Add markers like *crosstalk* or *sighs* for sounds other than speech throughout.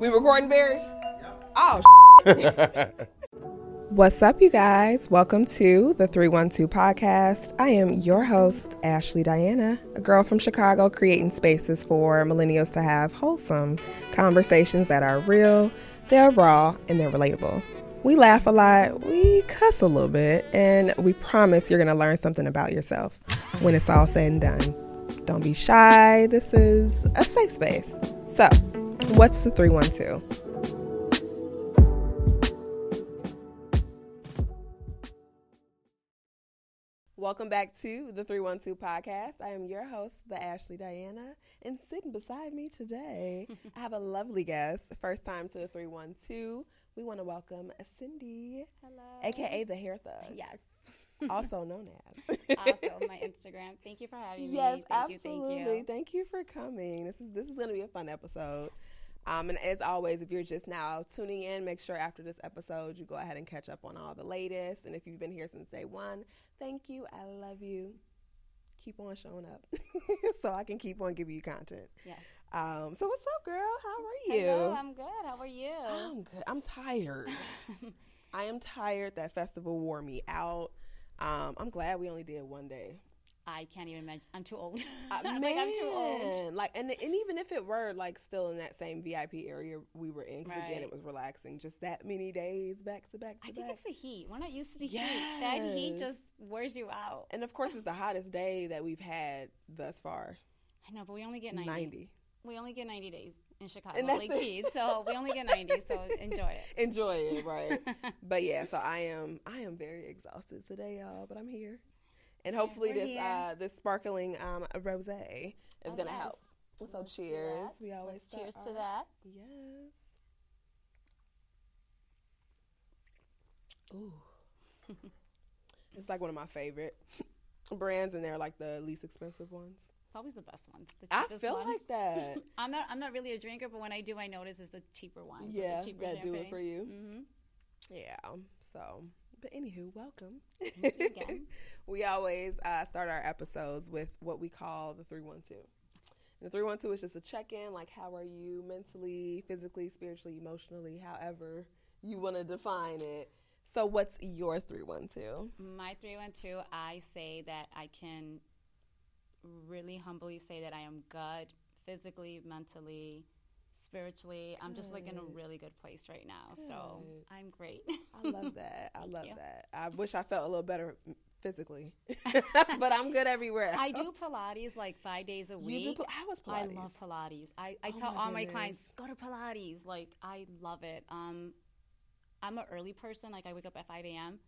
We recording, Barry? Oh, *laughs* What's up, you guys? Welcome to the 312 podcast. I am your host, Ashley Diana, a girl from Chicago creating spaces for millennials to have wholesome conversations that are real, they're raw, and they're relatable. We laugh a lot, we cuss a little bit, and we promise you're going to learn something about yourself when it's all said and done. Don't be shy, this is a safe space. So, what's the 312? Welcome back to the 312 podcast. I am your host, the Ashley Diana, and sitting beside me today, *laughs* I have a lovely guest. First time to the 312. We want to welcome Cindy, Hello. aka the Hair Thug, Yes. also known *laughs* as. also, my *laughs* Instagram. Thank you for having yes, me. Thank absolutely. you. Thank you. Thank you for coming. This is this is going to be a fun episode. Um, and as always, if you're just now tuning in, make sure after this episode you go ahead and catch up on all the latest. And if you've been here since day one, thank you. I love you. Keep on showing up *laughs* so I can keep on giving you content. Yes. Um, so what's up, girl? How are you? Hello, I'm good. How are you? I'm good. I'm tired. *laughs* I am tired. That festival wore me out. Um, I'm glad we only did one day. I can't even imagine. I'm too old. *laughs* Uh, like I'm too old. man, Like, and and even if it were like still in that same VIP area we were in, because again it was relaxing. Just that many days back to back to I think it's the heat. We're not used to the heat. That heat just wears you out. and of course, it's the hottest day that we've had thus far. I know, but we only get 90. 90. We only get 90 days in Chicago, And Lake. Keith. So we only get 90. So enjoy it. *laughs* Enjoy it, right? *laughs* but yeah, so I am I am very exhausted today, y'all. But I'm here, and hopefully we're this here. uh this sparkling um rosé is Oh, gonna yes. help. So Let's cheers. We always Let's start cheers to that. Yes. Ooh. *laughs* it's like one of my favorite *laughs* brands, and they're like the least expensive ones. It's always the best ones. The I feel ones. like that. *laughs* I'm not. I'm not really a drinker, but when I do, I notice it's the cheaper ones. yeah, the cheaper that do it for you. hmm Yeah. So, but anywho, welcome. Again. *laughs* we always uh, start our episodes with what we call the 312. And the 312 is just a check in, like how are you mentally, physically, spiritually, emotionally, however you want to define it. So, what's your 312? My 312, I say that I can really humbly say that I am good physically, mentally, spiritually. I'm just like in a really good place right now. So I'm great. I love *laughs* that. I love you. that. I wish I felt a little better physically, *laughs* *laughs* but I'm good everywhere. I do Pilates like five days a week. Pil- how was I love Pilates. I, I Oh tell my all my clients, go to Pilates. Like, I love it. Um, I'm an early person. Like, I wake up at 5 a.m.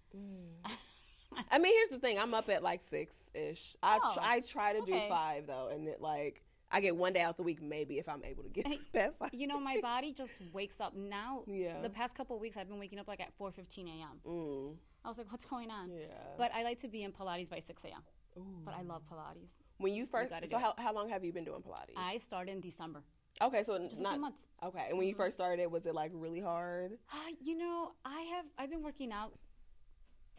I mean, here's the thing. I'm up at like six ish. I Oh, tr- I try to do five though, and it like I get one day out the week maybe if I'm able to get Hey, up at five. You know, my body just wakes up now. Yeah. The past couple of weeks, I've been waking up like at 4:15 a.m. Mm, I was like, what's going on? yeah. But I like to be in Pilates by 6 a.m. Ooh. But I love Pilates. when you first, gotta so how, how long have you been doing Pilates? I started in December. okay, so Just a not months. okay. And when you first started, was it like really hard? Uh, you know, I have I've been working out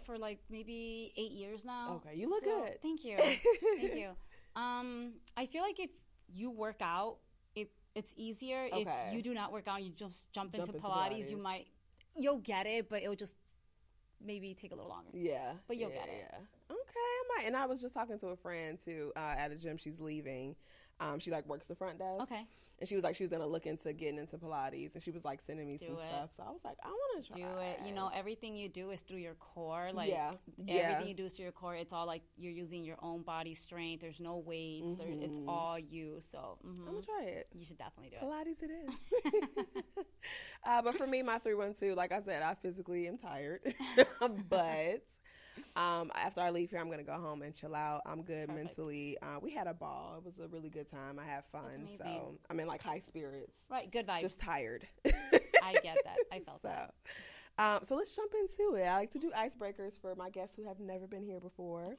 for like maybe eight years now. Okay, you look So- good. Thank you, *laughs* thank you. Um, I feel like if you work out, it it's easier. Okay. If you do not work out, you just jump, Jump into, into Pilates, You might you'll get it, but it'll just maybe take a little longer. Yeah, But you'll yeah, get it. Yeah. Okay, I might. And I was just talking to a friend too uh, at a gym. She's leaving. Um, she like works the front desk. Okay, And she was like, she was gonna look into getting into Pilates, and she was like sending me Do some it. stuff. So I was like, I want to try. do it. You know, everything you do is through your core. Like Yeah. Yeah. everything you do is through your core. It's all like you're using your own body strength. There's no weights. There, it's all you. So mhm. I'm gonna try it. you should definitely do it. Pilates it is. *laughs* *laughs* uh, but for me, my 312, like I said, I physically am tired. *laughs* but um, after I leave here, I'm going to go home and chill out. I'm good Perfect. mentally. Uh, we had a ball. It was a really good time. I had fun. So I'm in like high spirits, Right, good vibes. just tired. I get that. I felt *laughs* so, that. um, so let's jump into it. I like to do icebreakers for my guests who have never been here before.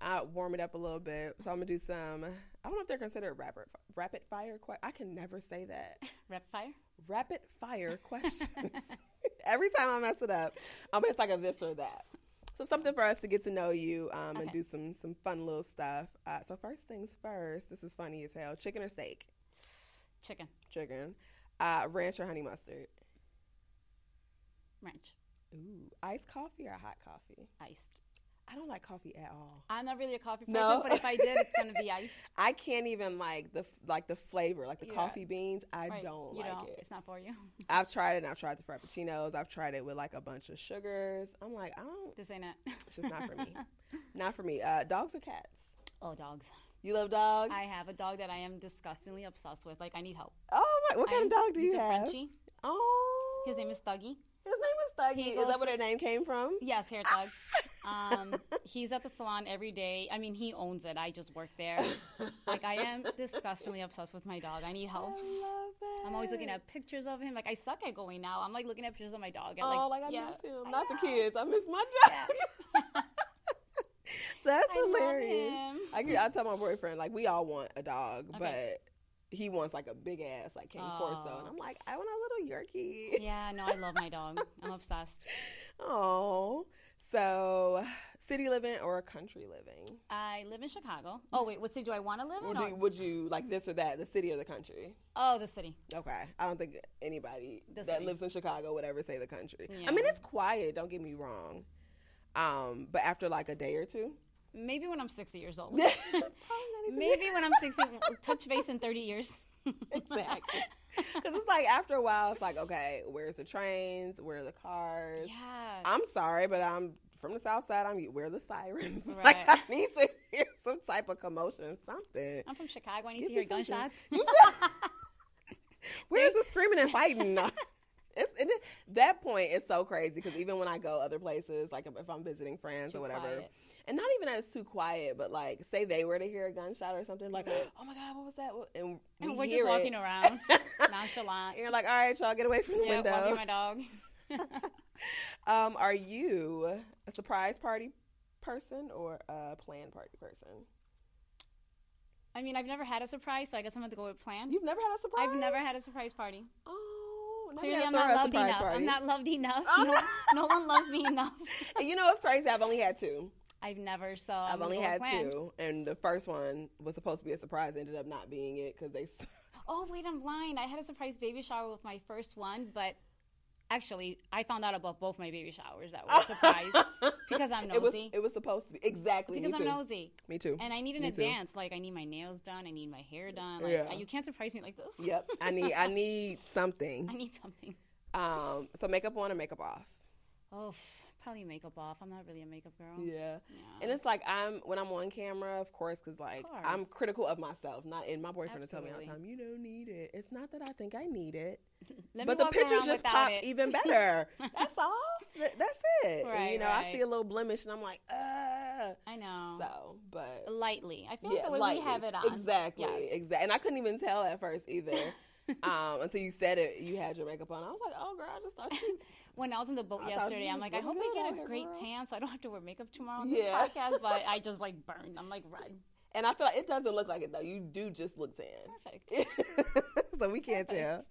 Uh, warm it up a little bit. So I'm gonna do some. I don't know if they're considered rapid rapid fire. Que- I can never say that. *laughs* Rapid fire. rapid fire questions. *laughs* Every time I mess it up, um, it's like a this or that. So something for us to get to know you um, and do some some fun little stuff. Uh, so first things first. This is funny as hell. Chicken or steak? Chicken. Chicken. Uh, ranch or honey mustard? Ranch. Ooh, iced coffee or hot coffee? Iced. I don't like coffee at all. I'm not really a coffee person, No. but if I did, it's gonna be *laughs* iced. I can't even like the like the flavor, like the Yeah. coffee beans. I Right. don't you like don't. it. It's not for you. *laughs* I've tried it. and I've tried the frappuccinos. I've tried it with like a bunch of sugars. I'm like, I don't. This ain't it. It's just not for me. *laughs* not for me. Uh, dogs or cats? oh, dogs. You love dogs? I have a dog that I am disgustingly obsessed with. Like I need help. oh my! What kind I'm- of dog do he's you a have? Frenchie. Oh, His name is Thuggy. His name is Thuggy. Is that where their name came from? Yes, hair thug. Um, he's at the salon every day. I mean, he owns it. I just work there. like I am disgustingly obsessed with my dog. I need I help. love that. I'm always looking at pictures of him. Like I suck at going now. I'm like looking at pictures of my dog. At, Oh, like, like I yeah, miss him. Not the kids. I miss my dog. *laughs* *laughs* That's I hilarious. I I tell my boyfriend like we all want a dog, Okay. but he wants like a big ass like Cane Corso, and Oh. I'm like I want a little Yorkie. Yeah, no, I love my dog. I'm *laughs* obsessed. Oh, so city living or country living? I live in Chicago. Oh wait, what city do I want to live Would in? you, would you like this or that? The city or the country? Oh, the city. Okay, I don't think anybody The that city. lives in Chicago would ever say the country. I mean, it's quiet. Don't get me wrong. Um, but after like a day or two, Maybe when I'm 60 years old. Probably not even Maybe when I'm 60, touch base in 30 years. *laughs* exactly. *laughs* Because it's like after a while, it's like, okay, where's the trains? Where are the cars? yeah. I'm sorry, but I'm from the south side. I'm where are the sirens? *laughs* Right. Like I need to hear some type of commotion, something. I'm from Chicago. I need Give to hear gunshots. Where's the screaming and fighting? it's it, that point is so crazy because even when I go other places, like if, if I'm visiting friends Too or whatever, quiet. And not even that it's too quiet, but like say they were to hear a gunshot or something, like oh my god, what was that? And, we And we're just walking it. around, *laughs* nonchalant. And you're like, all right, y'all, get away from the Yeah, window. walking my dog. *laughs* Um, are you a surprise party person or a planned party person? I mean, I've never had a surprise, so I guess I'm going to go with plan. You've never had a surprise. I've never had a surprise party. Oh, Clearly, I'm not loved enough. party. I'm not loved enough. Oh, no, no one loves me enough. You know what's crazy? I've only had two. I've never, so I've only had plan. two, and the first one was supposed to be a surprise. Ended up not being it because they. *laughs* Oh wait, I'm blind. I had a surprise baby shower with my first one, but actually, I found out about both my baby showers that were a surprise *laughs* because I'm nosy. It was. It was supposed to be exactly. because I'm too. nosy, Me too. and I need an Me too. advance. Like I need my nails done. I need my hair done. Like Yeah. you can't surprise me like this. Yep. I need. I *laughs* need something. I need something. Um. So makeup on or makeup off. Oh, probably makeup off. I'm not really a makeup girl. Yeah. Yeah. And it's like I'm when I'm on camera, of course, because like I'm critical of myself. Not in my boyfriend to tell me all the time, you don't need it. It's not that I think I need it, *laughs* but the pictures just pop it. even *laughs* better. That's all. Th- That's it. and, you know, I see a little blemish, and I'm like, uh. I know. So, but Lightly. I feel like yeah, the way we have it on. exactly, Yes. exactly. And I couldn't even tell at first either. *laughs* um, until you said it, you had your makeup on. I was like, "Oh, girl, I just thought you." When I was in the boat I yesterday, I'm like, I hope I get a great girl. tan so I don't have to wear makeup tomorrow on this Yeah. podcast. But *laughs* I just like burned. I'm like red. And I feel like it doesn't look like it though. You do just look tan. Perfect. *laughs* so we can't Perfect. tell.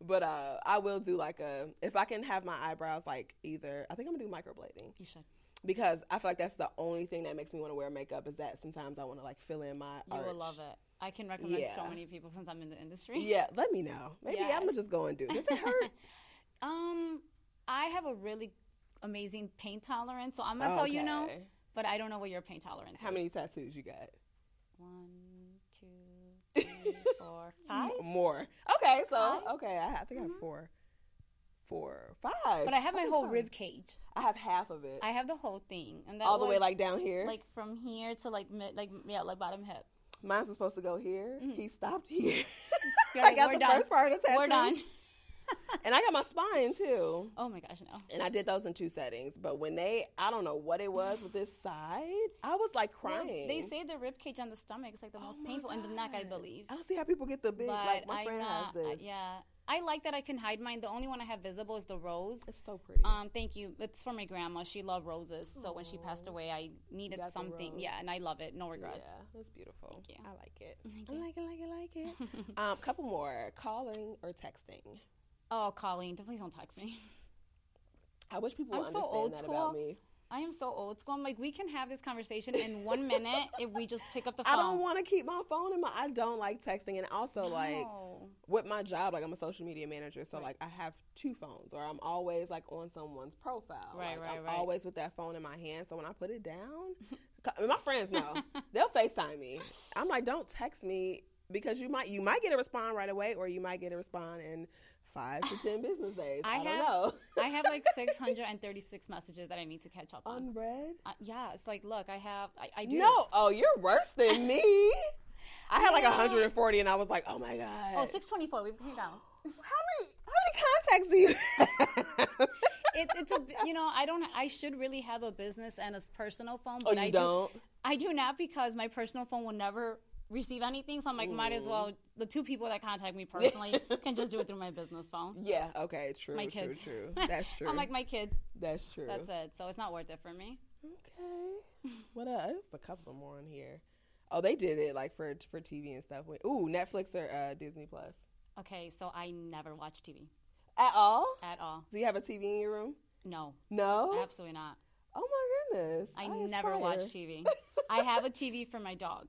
But uh, I will do like a if I can have my eyebrows like either I think I'm gonna do microblading You should. because I feel like that's the only thing that makes me want to wear makeup is that sometimes I want to like fill in my You will love it. I can recommend so many people since I'm in the industry. Yeah, let me know. Maybe I'm gonna just go and do. it. Does it *laughs* hurt? Um, I have a really amazing pain tolerance, so I'm gonna tell you no. But I don't know what your pain tolerance How is. many tattoos you got? One, two, *laughs* three, four, five. More. Okay, so Five? Mm-hmm. okay, I, I think I have four, four, five. But I have my whole five. rib cage. I have half of it, I have the whole thing, and all the way like down here. like from here to like mid, like yeah, like bottom hip. Mine's was supposed to go here. He stopped here. *laughs* *laughs* I got the done. first part of the tattoo. We're done. And I got my spine too. Oh my gosh, no. And I did those in two settings. But when they, I don't know what it was with this side, I was like crying. They say the rib cage on the stomach is like the Oh most painful, and the neck, I believe. I don't see how people get the big, But like my I'm friend not. has this. yeah, I like that I can hide mine. The only one I have visible is the rose. It's so pretty. Um, thank you. It's for my grandma. She loved roses, so when she passed away, I needed something. Yeah, and I love it. No regrets. Yeah, that's beautiful. Thank you. I like it. Thank I like it, like it, I like it. *laughs* um, couple more. Calling or texting. Oh, Calling, please don't text me. I wish people I'm would so understand old that school. about me. I am so old school. I'm like, we can have this conversation in one minute *laughs* if we just pick up the phone. I don't want to keep my phone in my. I don't like texting, and also like with my job, like I'm a social media manager, so like I have two phones, or I'm always like on someone's profile. Right, like, right, I'm right. always with that phone in my hand. So when I put it down, my friends know *laughs* they'll Facetime me. I'm like, don't text me because you might you might get a response right away, or you might get a response in five to ten business days. I, I don't have- know. I have like *laughs* 636 messages that I need to catch up on. Unread. Uh, yeah, it's like, look, I have, I, I do. No, oh, you're worse than me. *laughs* I had like Yeah. 140, and I was like, oh my god. Oh, 624. We came down. How many how many contacts do you have? It, it's a, you know, I don't. I should really have a business and a personal phone, oh, but you I don't. do. I do not because my personal phone will never receive anything. So I'm like, might as well. The two people that contact me personally *laughs* can just do it through my business phone. Yeah. Okay. True. My true. kids. True. *laughs* That's true. I'm like my kids. That's true. That's it. So it's not worth it for me. Okay. *laughs* What else? There's a couple more on here. Oh, they did it like for for TV and stuff. Ooh, Netflix or uh, Disney Plus. Okay, so I never watch TV At all? at all. Do you have a TV in your room? No, No. absolutely not. Oh my goodness. I, never watch TV. I have a TV for my dog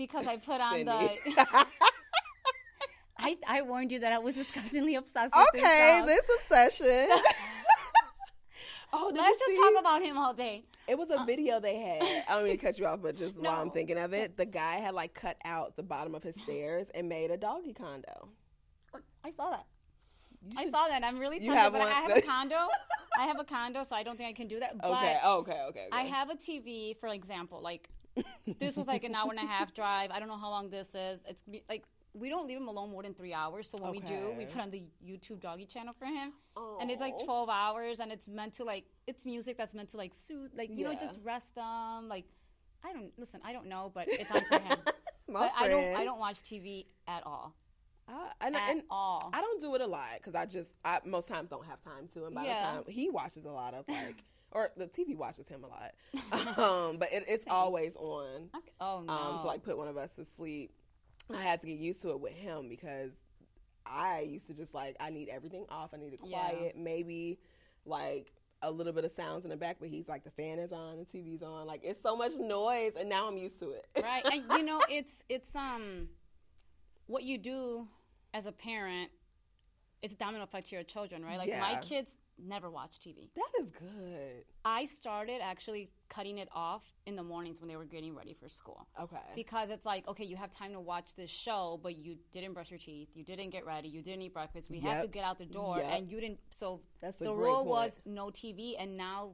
because I put on Cindy. the. I, I warned you that I was disgustingly obsessed with this okay, dog. this obsession. *laughs* oh, did Let's just see? talk about him all day. It was a uh, video they had. I don't mean to cut you off, but just *laughs* while I'm thinking of it, the guy had like cut out the bottom of his stairs and made a doggy condo. I saw that. You I saw that. I'm really tempted, have but one? I have a condo. *laughs* I have a condo, so I don't think I can do that. But Okay, okay, okay, okay. I have a TV, for example, like this was like an hour and a half drive. I don't know how long this is. It's like we don't leave him alone more than three hours. So when we do, we put on the YouTube doggy channel for him, and it's like oh. twelve hours, and it's meant to like it's music that's meant to like soothe, like you know, Yeah. just rest them. Like I don't listen. I don't know, but it's on for him. *laughs* My but I don't. friend. I don't watch TV at all. I, and, At and all. I don't do it a lot because I just I most times don't have time to, and by Yeah. the time he watches a lot of like, or the TV watches him a lot, *laughs* um, but it, it's always on. Okay. Oh no. um, to like put one of us to sleep. I had to get used to it with him because I used to just like I need everything off. I need it Yeah. quiet. Maybe like a little bit of sounds in the back, but he's like the fan is on, the TV's on. Like it's so much noise, and now I'm used to it. *laughs* right and you know it's it's um what you do as a parent it's a domino effect to your children right like my kids never watch tv that is good. i started actually cutting it off in the mornings when they were getting ready for school Okay. because it's like okay you have time to watch this show but you didn't brush your teeth you didn't get ready you didn't eat breakfast we have to get out the door Yep. and you didn't so That's the rule point. was no tv and now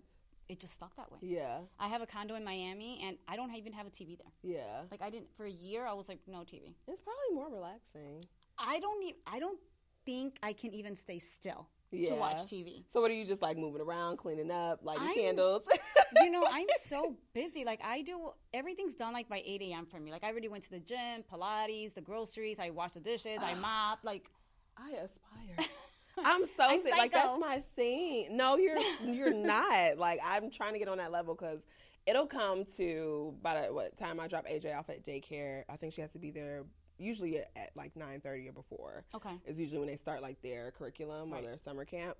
it just stuck that way Yeah. i have a condo in miami and i don't even have a tv there Yeah. like I didn't for a year. I was like, no TV. It's probably more relaxing. I don't need. I don't think I can even stay still Yeah. to watch TV. So what are you just like moving around, cleaning up, lighting I'm- candles? *laughs* you know, I'm so busy. Like I do everything's done like by 8 a.m. for me. Like I already went to the gym, Pilates, the groceries. I wash the dishes. I *sighs* mop. Like I aspire. *laughs* I'm so I'm sick. Like that's my thing. No, you're you're *laughs* not. Like I'm trying to get on that level because it'll come to by the what time I drop AJ off at daycare. I think she has to be there usually at, at like nine thirty or before. okay, Is usually when they start like their curriculum Right. or their summer camp.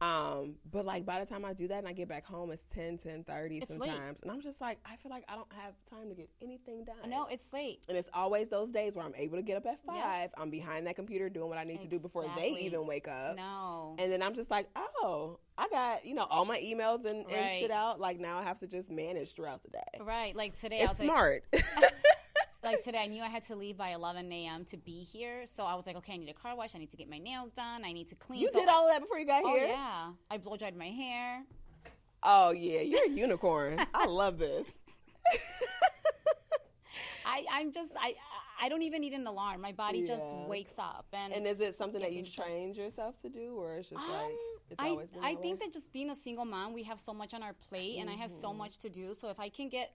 Um, but like by the time I do that and I get back home, it's 10, 10 30 It's late. sometimes, and I'm just like, I feel like I don't have time to get anything done. no, it's late. And it's always those days where I'm able to get up at Yeah. five. I'm behind that computer doing what I need to do before they even wake up. No, And then I'm just like, oh, I got, you know, all my emails and, and Right. shit out. Like now I have to just manage throughout the day. right. Like today, I It's was smart. like *laughs* *laughs* today, I knew I had to leave by 11 a.m. to be here. So I was like, okay, I need a car wash. I need to get my nails done. I need to clean. you So did all that before you got Oh here? yeah, I blow dried my hair. Oh, yeah. You're a unicorn. I love this. *laughs* I, I'm just I I don't even need an alarm. My body just wakes up and, And is it something that you've trained yourself to do, or it's just like Um, it's I always been I think way? that just being a single mom, we have so much on our plate, and I have so Mm-hmm. much to do. So if I can get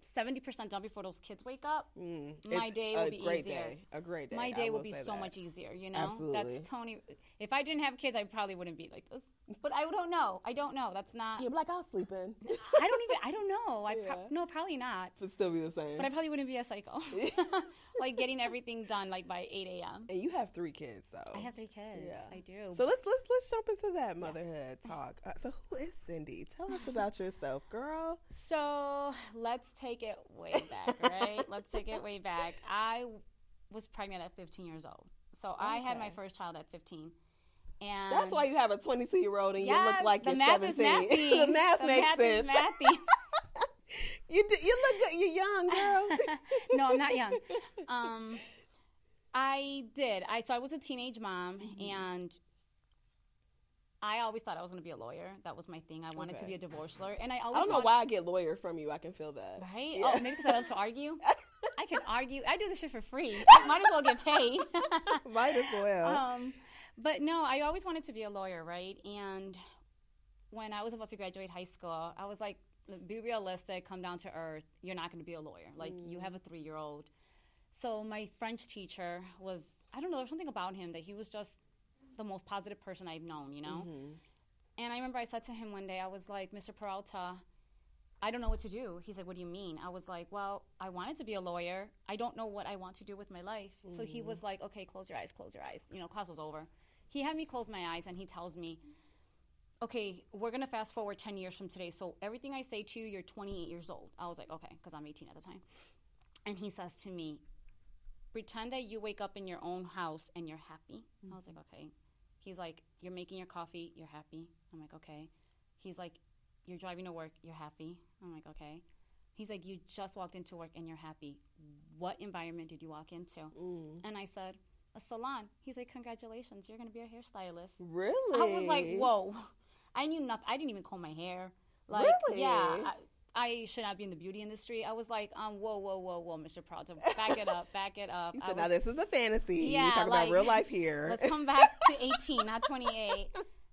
seventy percent done before those kids wake up, Mm, my it's day a will be great easier. Day, a great day. my I day will would be so that. much easier. You know, Absolutely. that's Tony. If I didn't have kids, I probably wouldn't be like this. But I don't know. I don't know. That's not. You're like I'll sleep in. *laughs* I don't even. I don't know. I pro- no, probably not. but still be the same. But I probably wouldn't be a psycho. *laughs* *laughs* like getting everything done like by eight a.m. and you have three kids, so I have three kids. Yeah. I do. So let's let's let's jump into that motherhood talk. Uh, so who is Cindy? Tell us about yourself, girl. So let's take it way back, right? let's take it way back. *laughs* I was pregnant at 15 years old. So I had my first child at 15. And That's why you have a 22 year old and you look like the you're math 17. is *laughs* mathy. the math The makes math sense. mathy. *laughs* you do, you look good. You're young, girl. no, I'm not young. Um, I did. I so I was a teenage mom, Mm-hmm. and I always thought I was going to be a lawyer. That was my thing. I wanted to be a divorce lawyer, and I always. I don't know why I get lawyer from you. I can feel that. Right? Yeah. Oh, maybe because I love to argue. I can *laughs* argue. I do this shit for free. I *laughs* might as well get paid. *laughs* Might as well. um, but no, I always wanted to be a lawyer, right? And when I was about to graduate high school, I was like, be realistic, come down to earth. You're not going to be a lawyer. Like, you have a three year old. So, my French teacher was, I don't know, there's something about him that he was just the most positive person I've known, you know? Mm-hmm. And I remember I said to him one day, I was like, Mr. Peralta, I don't know what to do. He's like, What do you mean? I was like, Well, I wanted to be a lawyer. I don't know what I want to do with my life. So he was mm. like, Okay, close your eyes, close your eyes. You know, class was over. He had me close my eyes and he tells me, Okay, we're going to fast forward 10 years from today. So everything I say to you, you're 28 years old. I was like, Okay, because I'm 18 at the time. And he says to me, Pretend that you wake up in your own house and you're happy. I was like, mm-hmm. Okay. He's like, You're making your coffee, you're happy. I'm like, Okay. He's like, You're driving to work, you're happy. I'm like, Okay. He's like, You just walked into work and you're happy. What environment did you walk into? Mm. And I said, A salon. He's like, Congratulations, you're going to be a hairstylist. Really? I was like, Whoa. *laughs* I knew nothing. I didn't even comb my hair. Like, Really? yeah. I, I should not be in the beauty industry. I was like, um, whoa, whoa, whoa, whoa, Mr. Prada, back it up, back it up. *laughs* You I said, was now this is a fantasy. Yeah, We're talking like, about real life here. let's come back *laughs* to 18, not 28.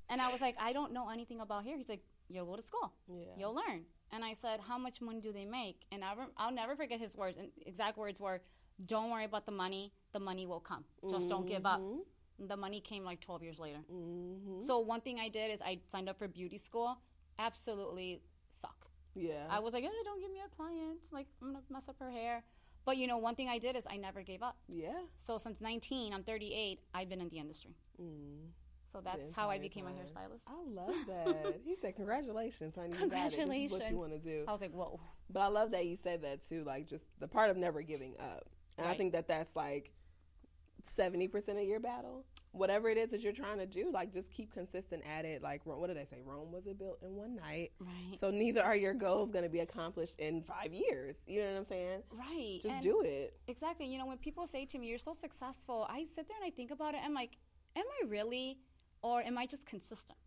And I was like, I don't know anything about here. He's like, you'll go to school. Yeah. You'll learn. And I said, how much money do they make? And I rem- I'll never forget his words. And exact words were, don't worry about the money. The money will come. Just don't give up. Mm-hmm. The money came like 12 years later. Mhm. So one thing I did is I signed up for beauty school. Absolutely suck. Yeah. I was like, eh, don't give me a client. Like, I'm going to mess up her hair. But, you know, one thing I did is I never gave up. yeah. So since 19, I'm 38, I've been in the industry. Mm. So that's how I became a time. hairstylist. I love that. *laughs* he said, "Congratulations, honey. You got it. This is what you Congratulations. want to do." I was like, whoa. But I love that you said that too. Like just the part of never giving up, and I Right. think that that's like seventy percent of your battle. Whatever it is that you're trying to do, like just keep consistent at it. Like what did they say? Rome wasn't built in one night. Right. So neither are your goals going to be accomplished in five years. You know what I'm saying? right. Just and do it. Exactly. You know, when people say to me, you're so successful, I sit there and I think about it. I'm like, am I really? Or am I just consistent?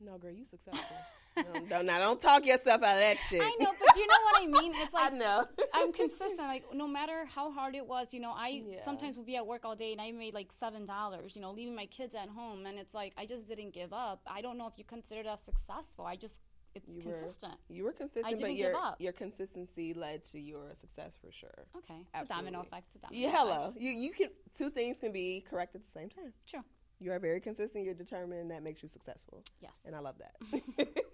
No, girl, you successful. *laughs* no, no, now don't talk yourself out of that shit. I know, but do you know what I mean? It's *laughs* I like, know. I'm consistent. Like no matter how hard it was, you know, I Yeah. sometimes would be at work all day and I made like seven dollars, you know, leaving my kids at home, and it's like I just didn't give up. I don't know if you consider that successful. I just it's You were- consistent. You were consistent, I but didn't your give up. your consistency led to your success for sure. Okay, it's domino effect. It's domino Yeah, hello. effect. You you can two things can be correct at the same time. True. You are very consistent. You're determined. That makes you successful, Yes. and I love that. *laughs*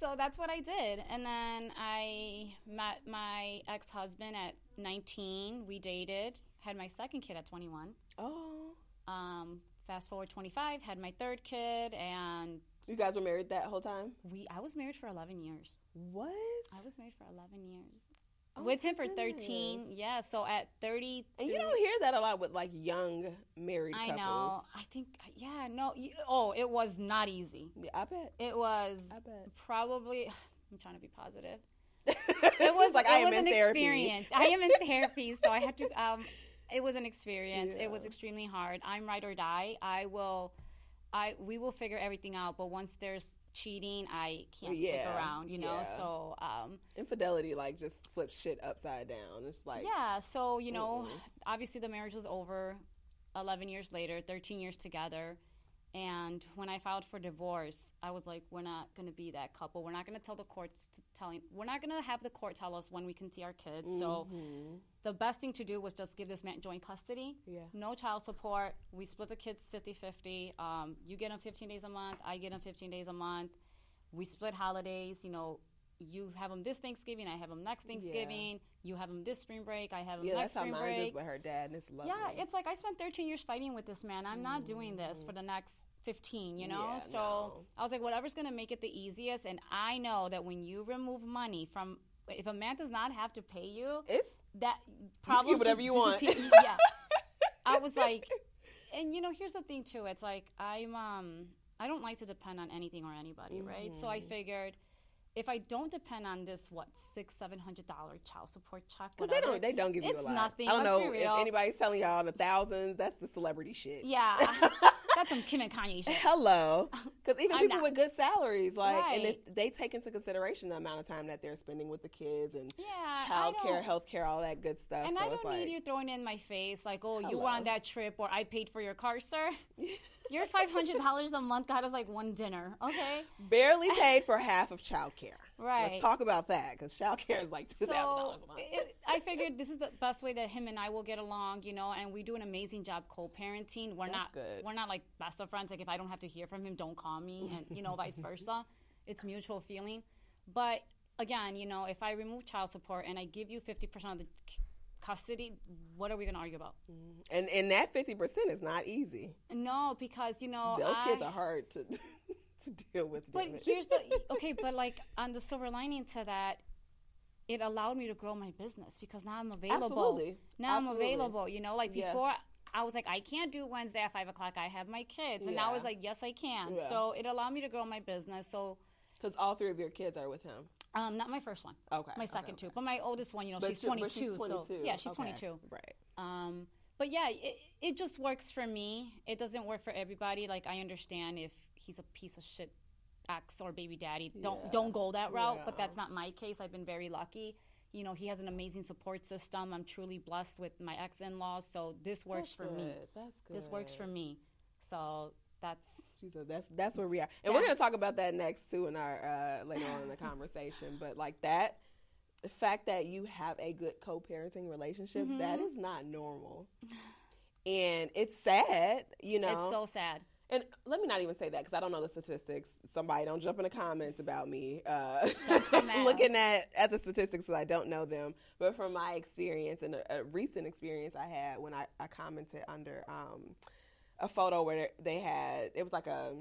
So that's what I did, and then I met my ex-husband at 19. We dated, had my second kid at 21. oh, Um, fast forward 25, had my third kid, and you guys were married that whole time. we I was married for 11 years. What? I was married for 11 years. Oh, with him for 13 yeah so at 30 And you don't hear that a lot with like young married i couples. know i think yeah no you, oh it was not easy. Yeah, I bet. it was I bet. probably *sighs* i'm trying to be positive. *laughs* It was like it I am was in an therapy. experience. *laughs* I am in therapy so i had to um it was an experience. It was extremely hard. I'm ride or die. I will i we will figure everything out but once there's cheating i can't stick around you know yeah. so um Infidelity like just flips shit upside down. It's like yeah so you know Mm-mm. obviously the marriage was over 11 years later 13 years together and when i filed for divorce i was like we're not going to be that couple. We're not going to tell the courts to telling we're not going to have the court tell us when we can see our kids. So Mhm. the best thing to do was just give this man joint custody. Yeah. no child support. We split the kids 50-50 um, you get them 15 days a month i get them 15 days a month. We split holidays you know you have them this thanksgiving i have them next thanksgiving you have them this spring break i have them Yeah, next that's how mine is with her dad, and it's lovely. yeah it's like i spent 13 years fighting with this man i'm not doing this for the next 15 you know Mm. Yeah, so no. i was like whatever's going to make it the easiest and i know that when you remove money from if a man does not have to pay you it's that problem. whatever you want. *laughs* yeah. I was like, and you know, here's the thing too. It's like I'm um I don't like to depend on anything or anybody, right? So Mm-hmm. I figured if I don't depend on this what six seven hundred dollar child support check, Because they don't, they don't give you it's a lot. nothing. I don't Let's know if anybody's telling y'all the thousands. That's the celebrity shit. Yeah, *laughs* that's some Kim and Kanye shit. Hello, *laughs* because even I'm people not. with good salaries, like, and if they take into consideration the amount of time that they're spending with the kids and Yeah, I child care, health care, all that good stuff. And so I don't like, need you throwing in my face like, oh, you were on that trip or I paid for your car, sir. *laughs* Your five hundred dollars a month got us like one dinner, okay? barely *laughs* paid for half of child care. Right. Let's talk about that because child care is like two thousand dollars a month. it, I figured this is the best way that him and I will get along, you know, and we do an amazing job co-parenting. We're That's not good. we're not like best of friends. Like if I don't have to hear from him, don't call me, *laughs* and you know, vice versa. It's mutual feeling. But again, you know, if I remove child support and I give you fifty percent of the c- custody, what are we going to argue about? Mm-hmm. and and that fifty percent is not easy. No, because you know Those I, kids are hard to *laughs* to deal with. But here's the *laughs* okay, but like on the silver lining to that, it allowed me to grow my business because now I'm available. Absolutely. Now Absolutely. I'm available. You know, like Yeah. before I was like, I can't do Wednesday at five o'clock. I have my kids, and now I was like, yes, I can. Yeah. So it allowed me to grow my business. So. Because all three of your kids are with him. Um, not my first one. Okay, My second okay. two, but my oldest one, you know, But she's you- but 22, So yeah, she's Okay. 22. Right. Um, but yeah, it, it just works for me. It doesn't work for everybody. Like I understand if he's a piece of shit ex or baby daddy, don't Yeah. don't go that route. But that's not my case. I've been very lucky. You know, he has an amazing support system. I'm truly blessed with my ex-in-laws, so this works That's for me. That's good. This works for me. So that's said that's that's where we are, and we're gonna talk about that next too in our uh, later on in the conversation. But like that, the fact that you have a good co-parenting relationship Mm-hmm. that is not normal, and it's sad, you know. it's so sad. and let me not even say that because I don't know the statistics. Somebody don't jump in the comments about me uh, *laughs* looking at at the statistics because I don't know them. But from my experience and a, a recent experience I had when I, I commented under um, a photo where they had it was like a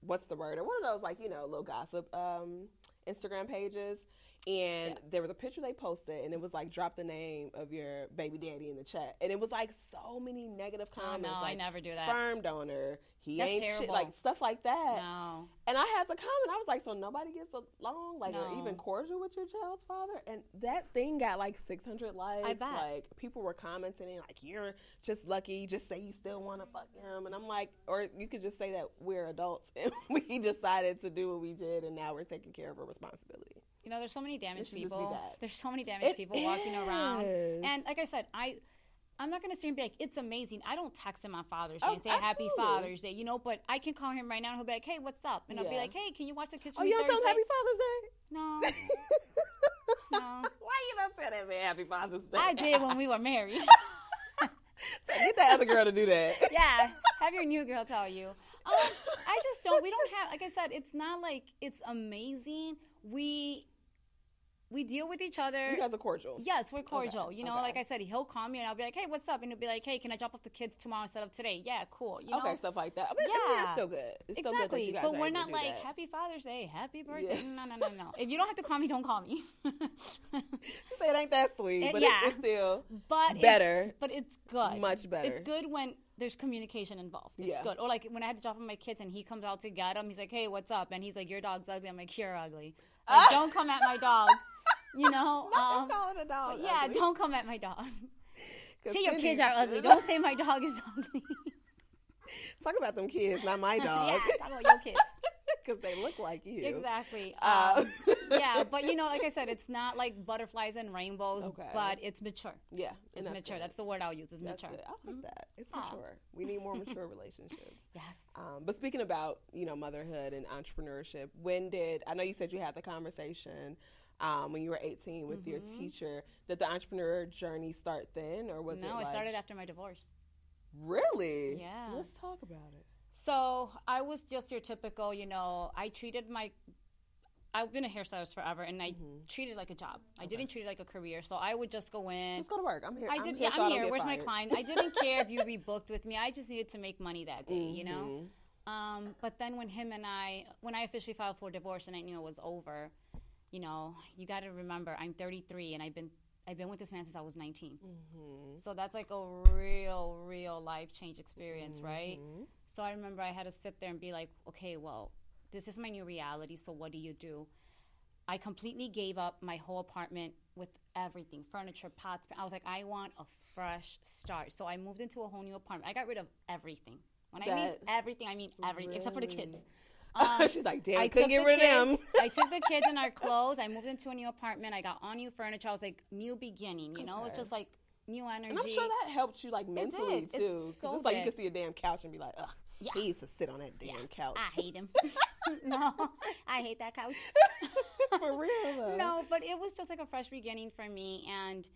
what's the word or one of those like you know little gossip um, Instagram pages. And there was a picture they posted, and it was like, "Drop the name of your baby daddy in the chat." And it was like so many negative Oh, comments. no, I never do that. Sperm donor, he That's ain't shit, like stuff like that. No. And I had to comment. I was like, so nobody gets along, like, or No. even cordial with your child's father. And that thing got like 600 likes. bet. Like people were commenting, like, you're just lucky. Just say you still want to fuck him. And I'm like, or you could just say that we're adults *laughs* and we decided to do what we did, and now we're taking care of our responsibility. You know, there's so many damaged people. There's so many damaged It people walking around. And like I said, I I'm not gonna sit here and be like, it's amazing. I don't text him on Father's Day Oh, and say Happy. Father's Day, you know, but I can call him right now and he'll be like, Hey, what's up? And I'll be like, Hey, can you watch the kids Oh, you don't tell him Happy Father's Day? No. *laughs* No. Why you don't tell that man Happy Father's Day? I did when we were married. *laughs* *laughs* Get that other girl to do that. yeah. Have your new girl tell you. Um, I just don't we don't have like I said, it's not like it's amazing. We we deal with each other. You guys are cordial. Yes, we're cordial. You know, okay. like I said, he'll call me and I'll be like, "Hey, what's up?" And he'll be like, "Hey, can I drop off the kids tomorrow instead of today?" Yeah, cool. You know, okay, stuff like that. I mean, I mean, Yeah. it's still good. It's still good that exactly. you guys But we're not like that. Happy Father's Day, Happy Birthday. Yeah. No, no, no, no. If you don't have to call me, don't call me. Say *laughs* it ain't that sweet, It- but yeah. it's, it's still but it's- Better. but it's good. Much better. It's good when there's communication involved. It's Yeah. good. Or like when I had to drop off my kids and he comes out to get them, he's like, "Hey, what's up?" And he's like, "Your dog's ugly." I'm like, "You're ugly." Like, *laughs* don't come at my dog. You know. *laughs* Not um, calling a dog. yeah, ugly. don't come at my dog. *laughs* Say your kids are ugly. *laughs* Don't say my dog is ugly. talk about them kids, not my dog. yeah, talk about your kids. because they look like you. Exactly. Uh, Um, yeah, but you know, like I said, it's not like butterflies and rainbows, Okay. but it's mature. yeah, It's that's mature. good. That's the word I'll use. Is That's mature. good. I like that. It's Yeah. mature. We need more mature relationships. Yes. Um, but speaking about you know motherhood and entrepreneurship, when did I know you said you had the conversation um, when you were 18 with your Mm-hmm. teacher? Did the entrepreneur journey start then, or was it? No, like, it started after my divorce. Really? Yeah. Let's talk about it. So I was just your typical, you know, I treated my. I've been a hairstylist forever, and I treated it like a job. I didn't treat it like a career. So I would just go in. Just go to work. I'm here. I I'm did. here yeah, so I'm here. Where's my client? I didn't *laughs* care if you rebooked with me. I just needed to make money that day. You know. Mm-hmm. Um, but then when him and I, when I officially filed for divorce and I knew it was over, you know, you got to remember I'm 33 and I've been I've been with this man since I was 19. Mm-hmm. So that's like a real, real life change experience, right? Mm-hmm. So I remember I had to sit there and be like, okay, well, this is my new reality. So what do you do? I completely gave up my whole apartment with everything furniture, pots. I was like, I want a fresh start. So I moved into a whole new apartment. I got rid of everything. When I mean everything, I mean everything, except for the kids. Um, *laughs* She's like, damn, I couldn't took get the rid of them. kids. *laughs* I took the kids and our clothes. I moved into a new apartment. I got all new furniture. I was like, new beginning. You know, it's just like new energy. And I'm sure that helped you like mentally. It too. 'cause so it's like you could see a damn couch and be like, ugh, Yeah. he used to sit on that damn couch. I hate him. *laughs* no, I hate that couch. For real though. no, but it was just like a fresh beginning for me. And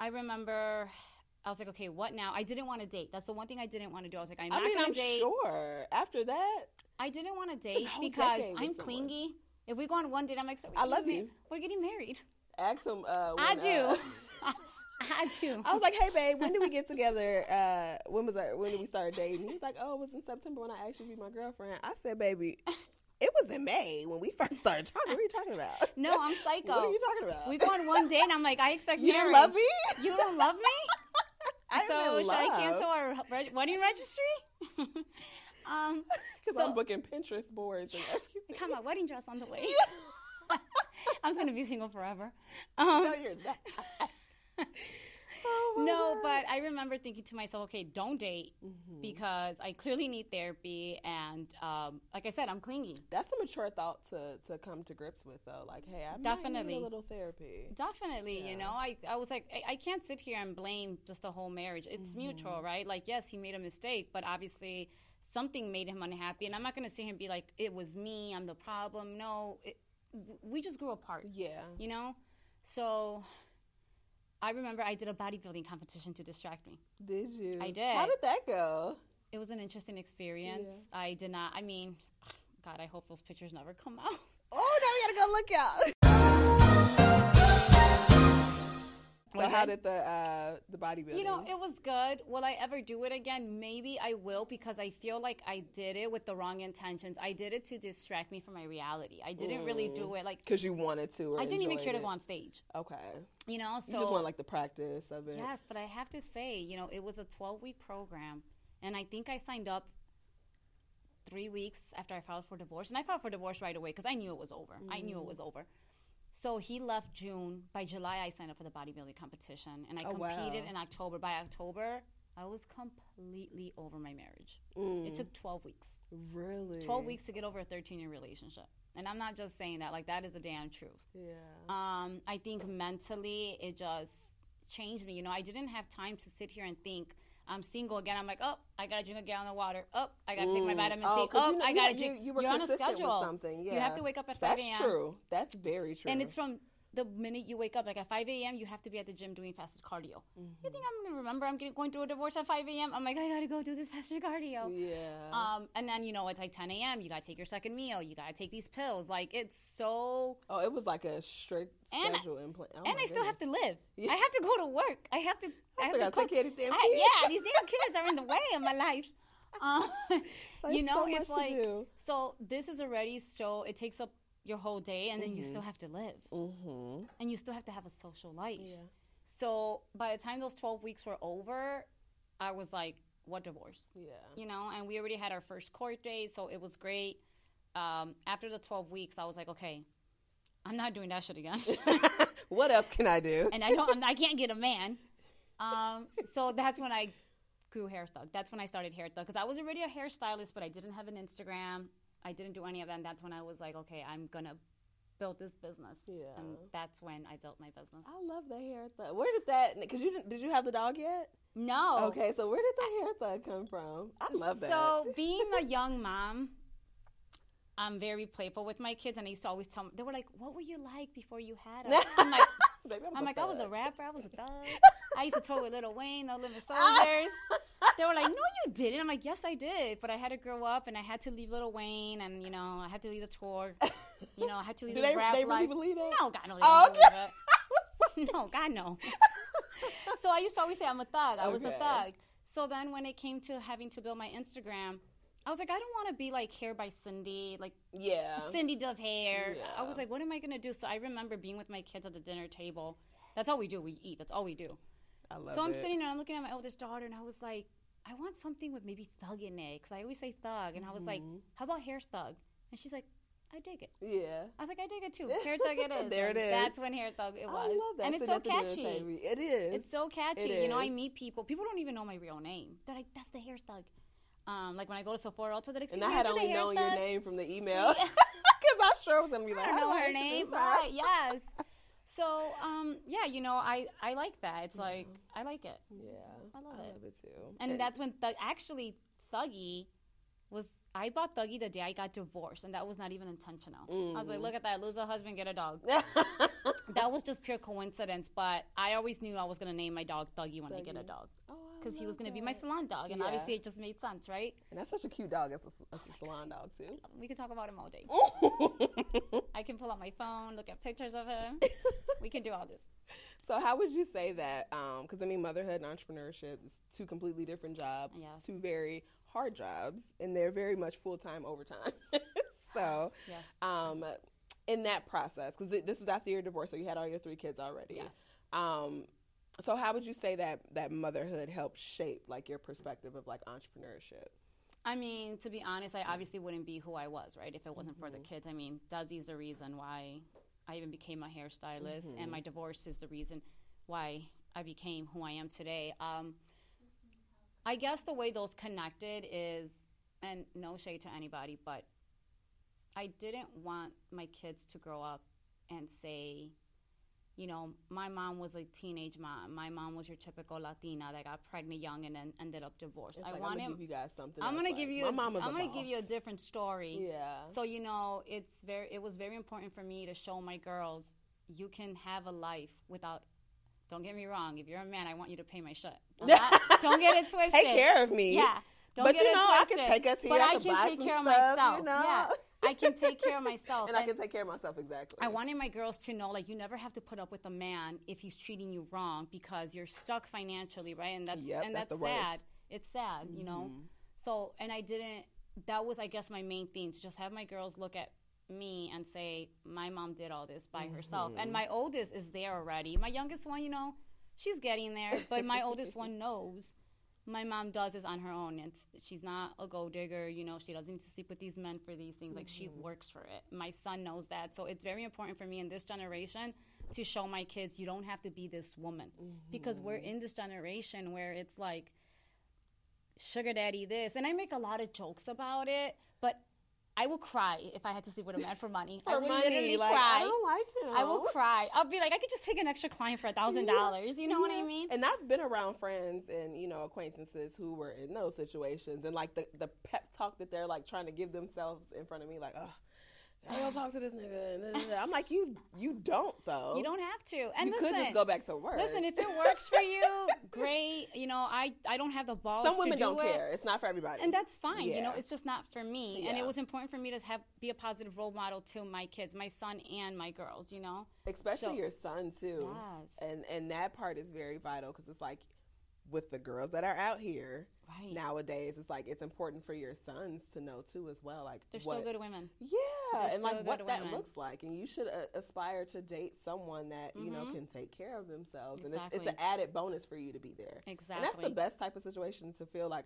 I remember I was like, okay, what now? I didn't want to date. That's the one thing I didn't want to do. I was like, I'm I not mean, I'm date. sure. After that, I didn't want to date because I'm someone. clingy. If we go on one date, I'm like, so I getting love you. We're getting married. ask him. Uh, I do. uh, *laughs* I do. I was like, "Hey, babe, when did we get together? Uh, when was our, when did we start dating?" He was like, "Oh, it was in September when I asked you to be my girlfriend." I said, "Baby, it was in May when we first started talking. What are you talking about? no, I'm psycho. What are you talking about? We go on one date, and I'm like, I expect You marriage. didn't love me? You don't love me? I so should I cancel our reg- wedding registry? *laughs* um, *laughs* because so- I'm booking Pinterest boards and *laughs* everything. I got my wedding dress on the way. I'm gonna be single forever. Um, no, you're not. Oh *laughs* no, but I remember thinking to myself, okay, don't date Mm-hmm. because I clearly need therapy, and um, like I said, I'm clingy. that's a mature thought to to come to grips with, though. Like, hey, I Definitely. need a little therapy. Definitely, Yeah. you know, I, I was like, I, I can't sit here and blame just the whole marriage. It's Mm-hmm. mutual, right? Like, yes, he made a mistake, but obviously something made him unhappy. And I'm not going to sit here and be like, it was me, I'm the problem. No, it, we just grew apart, Yeah. you know? So I remember I did a bodybuilding competition to distract me. Did you? I did. How did that go? It was an interesting experience. I did not, I mean, God, I hope those pictures never come out. Oh, now we gotta go look out. *laughs* How did the uh, the bodybuilding? You know, it was good. Will I ever do it again? Maybe I will because I feel like I did it with the wrong intentions. I did it to distract me from my reality. I didn't really do it like because you wanted to. Or I didn't even care to go on stage. Okay, You know, so you just want like the practice of it. yes, but I have to say, you know, it was a 12 week program, and I think I signed up three weeks after I filed for divorce, and I filed for divorce right away because I knew it was over. I knew it was over. So he left June. By July, I signed up for the bodybuilding competition, and I Oh, wow. competed in October. By October, I was completely over my marriage. Mm. It took 12 weeks. Really, 12 weeks to get over a 13 year relationship. And I'm not just saying that, like, that is the damn truth. Yeah. Um, I think mentally it just changed me. You know, I didn't have time to sit here and think I'm single again. I'm like, oh, I gotta drink a gallon of water. Oh, I gotta take my Mm. vitamin Oh, Oh, you know- I gotta you- drink. You were You're on a consistent with something. Yeah. You have to wake up at 5 a.m. That's true. That's very true. And it's from the minute you wake up, like at 5 a.m., you have to be at the gym doing fasted cardio. You think I'm gonna remember I'm getting, going through a divorce at 5 a.m.? I'm like, I gotta go do this fasted cardio. yeah. Um, and then, you know, it's like 10 a.m., you gotta take your second meal, you gotta take these pills. Like, it's so oh, it was like a strict and- schedule in place. Oh and I still have to live. Yeah. I have to go to work. I have to. I have to gotta take care of I- yeah, *laughs* these damn kids are in the way of my life. *laughs* *laughs* Um, you know, so it's like so. This is already so. It takes up your whole day, and then you still have to live, Mm-hmm. and you still have to have a social life. Yeah. So by the time those twelve weeks were over, I was like, "What divorce?" Yeah. You know, and we already had our first court date, so it was great. Um, after the twelve weeks, I was like, "Okay, I'm not doing that shit again." *laughs* *laughs* what else can I do? and I don't, I'm, I can't get a man. Um, so that's when I grew Hair Thug. That's when I started Hair Thug because I was already a hairstylist, but I didn't have an Instagram. I didn't do any of that. And that's when I was like, okay, I'm gonna build this business. Yeah. And that's when I built my business. I love the hair thug. Where did that? Because you didn't. Did you have the dog yet? No. Okay, so where did the hair thug come from? I love that. So being a young mom, I'm very playful with my kids, and I used to always tell them. They were like, "What were you like before you had us?" *laughs* I'm like. *laughs* Baby, I'm like, I was a rapper. I was a thug. *laughs* I used to tour with Little Wayne, No Limit Soldiers. they were like, No, you didn't. I'm like, Yes, I did. But I had to grow up, and I had to leave Little Wayne, and you know, I had to leave the tour. You know, I had to *laughs* leave the they, rap they life. really believe that? No, God, no, Oh, it. no, God, no. so I used to always say I'm a thug. I was a thug. So then when it came to having to build my Instagram, I was like, I don't want to be like hair by Cindy, like Yeah. Cindy does hair. I was like, what am I going to do? So I remember being with my kids at the dinner table That's all we do. We eat. That's all we do. I love so I'm it. sitting there, I'm looking at my oldest daughter, and I was like, I want something with maybe thug in it, because I always say thug, and I was like, Mm-hmm. how about hair thug? And she's like, I dig it. Yeah. I was like, I dig it too. *laughs* Hair thug it is. There And it is. That's when hair thug it was. I love that. And it's so at the dinner catchy. It is. It's so catchy. It You know, I meet people. People don't even know my real name. They're like, "That's the hair thug." Um, like when I go to Sephora, also they're like, and "Excuse I me, had only known your name from the email *laughs* *laughs* because I sure was gonna be like, I don't know her name, right? Yes. So, um, yeah, you know, I I like that. It's like I like it, Yeah, I love I it. love it too. and that's when Thug actually Thuggy was. I bought Thuggy the day I got divorced, and that was not even intentional. I was like, "Look at that, lose a husband, get a dog." *laughs* that was just pure coincidence, but I always knew I was gonna name my dog Thuggy when I get a dog Oh, I because he was gonna be my salon dog, and Yeah. obviously it just made sense, right? And that's such a cute dog as a, as a salon dog too. We could talk about him all day. *laughs* I can pull out my phone, look at pictures of him. *laughs* we can do all this. so how would you say that? Because I mean, motherhood and entrepreneurship is two completely different jobs, Yes. two very hard jobs, and they're very much full time overtime. *laughs* so, Yes. um, in that process, because this was after your divorce, so you had all your three kids already. Yes. Um, so how would you say that that motherhood helped shape like your perspective of like entrepreneurship? I mean, to be honest, I obviously wouldn't be who I was, right? If it wasn't for the kids. I mean, Duzzy's the reason why I even became a hairstylist, and my divorce is the reason why I became who I am today. Um, I guess the way those connected is, and no shade to anybody, but I didn't want my kids to grow up and say, you know, my mom was a teenage mom. My mom was your typical Latina that got pregnant young and then ended up divorced. It's I like, want gonna give you guys something. I'm gonna like, give you. My a- mom I'm gonna give you a different story. Yeah. So you know, it's very. It was very important for me to show my girls you can have a life without. Don't get me wrong. If you're a man, I want you to pay my shit. *laughs* Not- don't get it twisted. Take care of me. Yeah. Don't But get you it know, I can take us here, But I I can can take care of myself. you know? Yeah. I can take care of myself. *laughs* and I can take care of myself exactly. I wanted my girls to know, like, you never have to put up with a man if he's treating you wrong because you're stuck financially, right? And that's Yep, and that's that's, the worst. sad. It's sad, you know. Mm-hmm. So, and I didn't. That was, I guess, my main thing to just have my girls look at me and say, my mom did all this by herself. And mm-hmm. my oldest is there already. My youngest one, you know, she's getting there, but my oldest one *laughs* knows my mom does this on her own. It's she's not a gold digger, you know. She doesn't need to sleep with these men for these things. Like she mm-hmm. works for it. My son knows that, so it's very important for me in this generation to show my kids you don't have to be this woman mm-hmm. because we're in this generation where it's like sugar daddy this, and I make a lot of jokes about it. I will cry if I had to sleep with a man for money. I for would money, literally like cry. I don't like him. I will cry. I'll be like, I could just take an extra client for a thousand dollars. You know what I mean? And I've been around friends and you know acquaintances who were in those situations, and like the the pep talk that they're like trying to give themselves in front of me, like, oh, I don't talk to this nigga. and da, da, da." I'm like, you you don't though. You don't have to. And You listen, could just go back to work. listen, if it works for you, *laughs* great. You know, I I don't have the balls. some women do don't it, care. It's not for everybody. and that's fine. You know, it's just not for me. And it was important for me to have be a positive role model to my kids, my son and my girls. You know, especially So- your son too. Yes. And and that part is very vital because it's like with the girls that are out here Right. nowadays, it's like it's important for your sons to know too as well. Like they're what, still good women. Yeah, They're and like what that women. looks like, and you should uh, aspire to date someone that you know can take care of themselves, and it's, it's an Mm-hmm. Added bonus for you to be there. Exactly, and that's the best type of situation to feel like.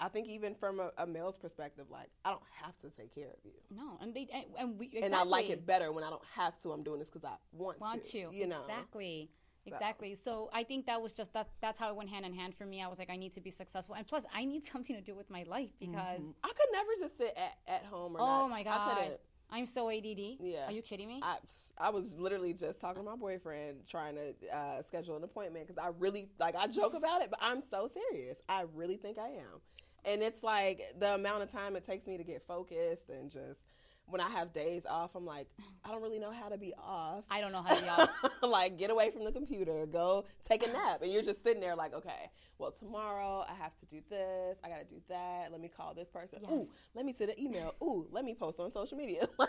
I think even from a, a male's perspective, like I don't have to take care of you, No, and they and, and we exactly. and I like it better when I don't have to. I'm doing this because I want, want to. to. You know, exactly. Exactly. So I think that was just that. That's how it went hand in hand for me. I was like, I need to be successful, and plus, I need *laughs* something to do with my life because. I could never just sit at, at home or Oh not. my I god, couldn't. I'm so ADD. Yeah. Are you kidding me? I, I was literally just talking to my boyfriend trying to uh, schedule an appointment because I really like I joke about it, but I'm so serious. I really think I am, and it's like the amount of time it takes me to get focused and just when I have days off, I'm like I don't really know how to be off. I don't know how to be off. *laughs* like get away from the computer, go take a nap, and you're just sitting there like, okay, well tomorrow I have to do this, I got to do that. Let me call this person. Ooh, let me send an email. Ooh, let me post on social media. *laughs* like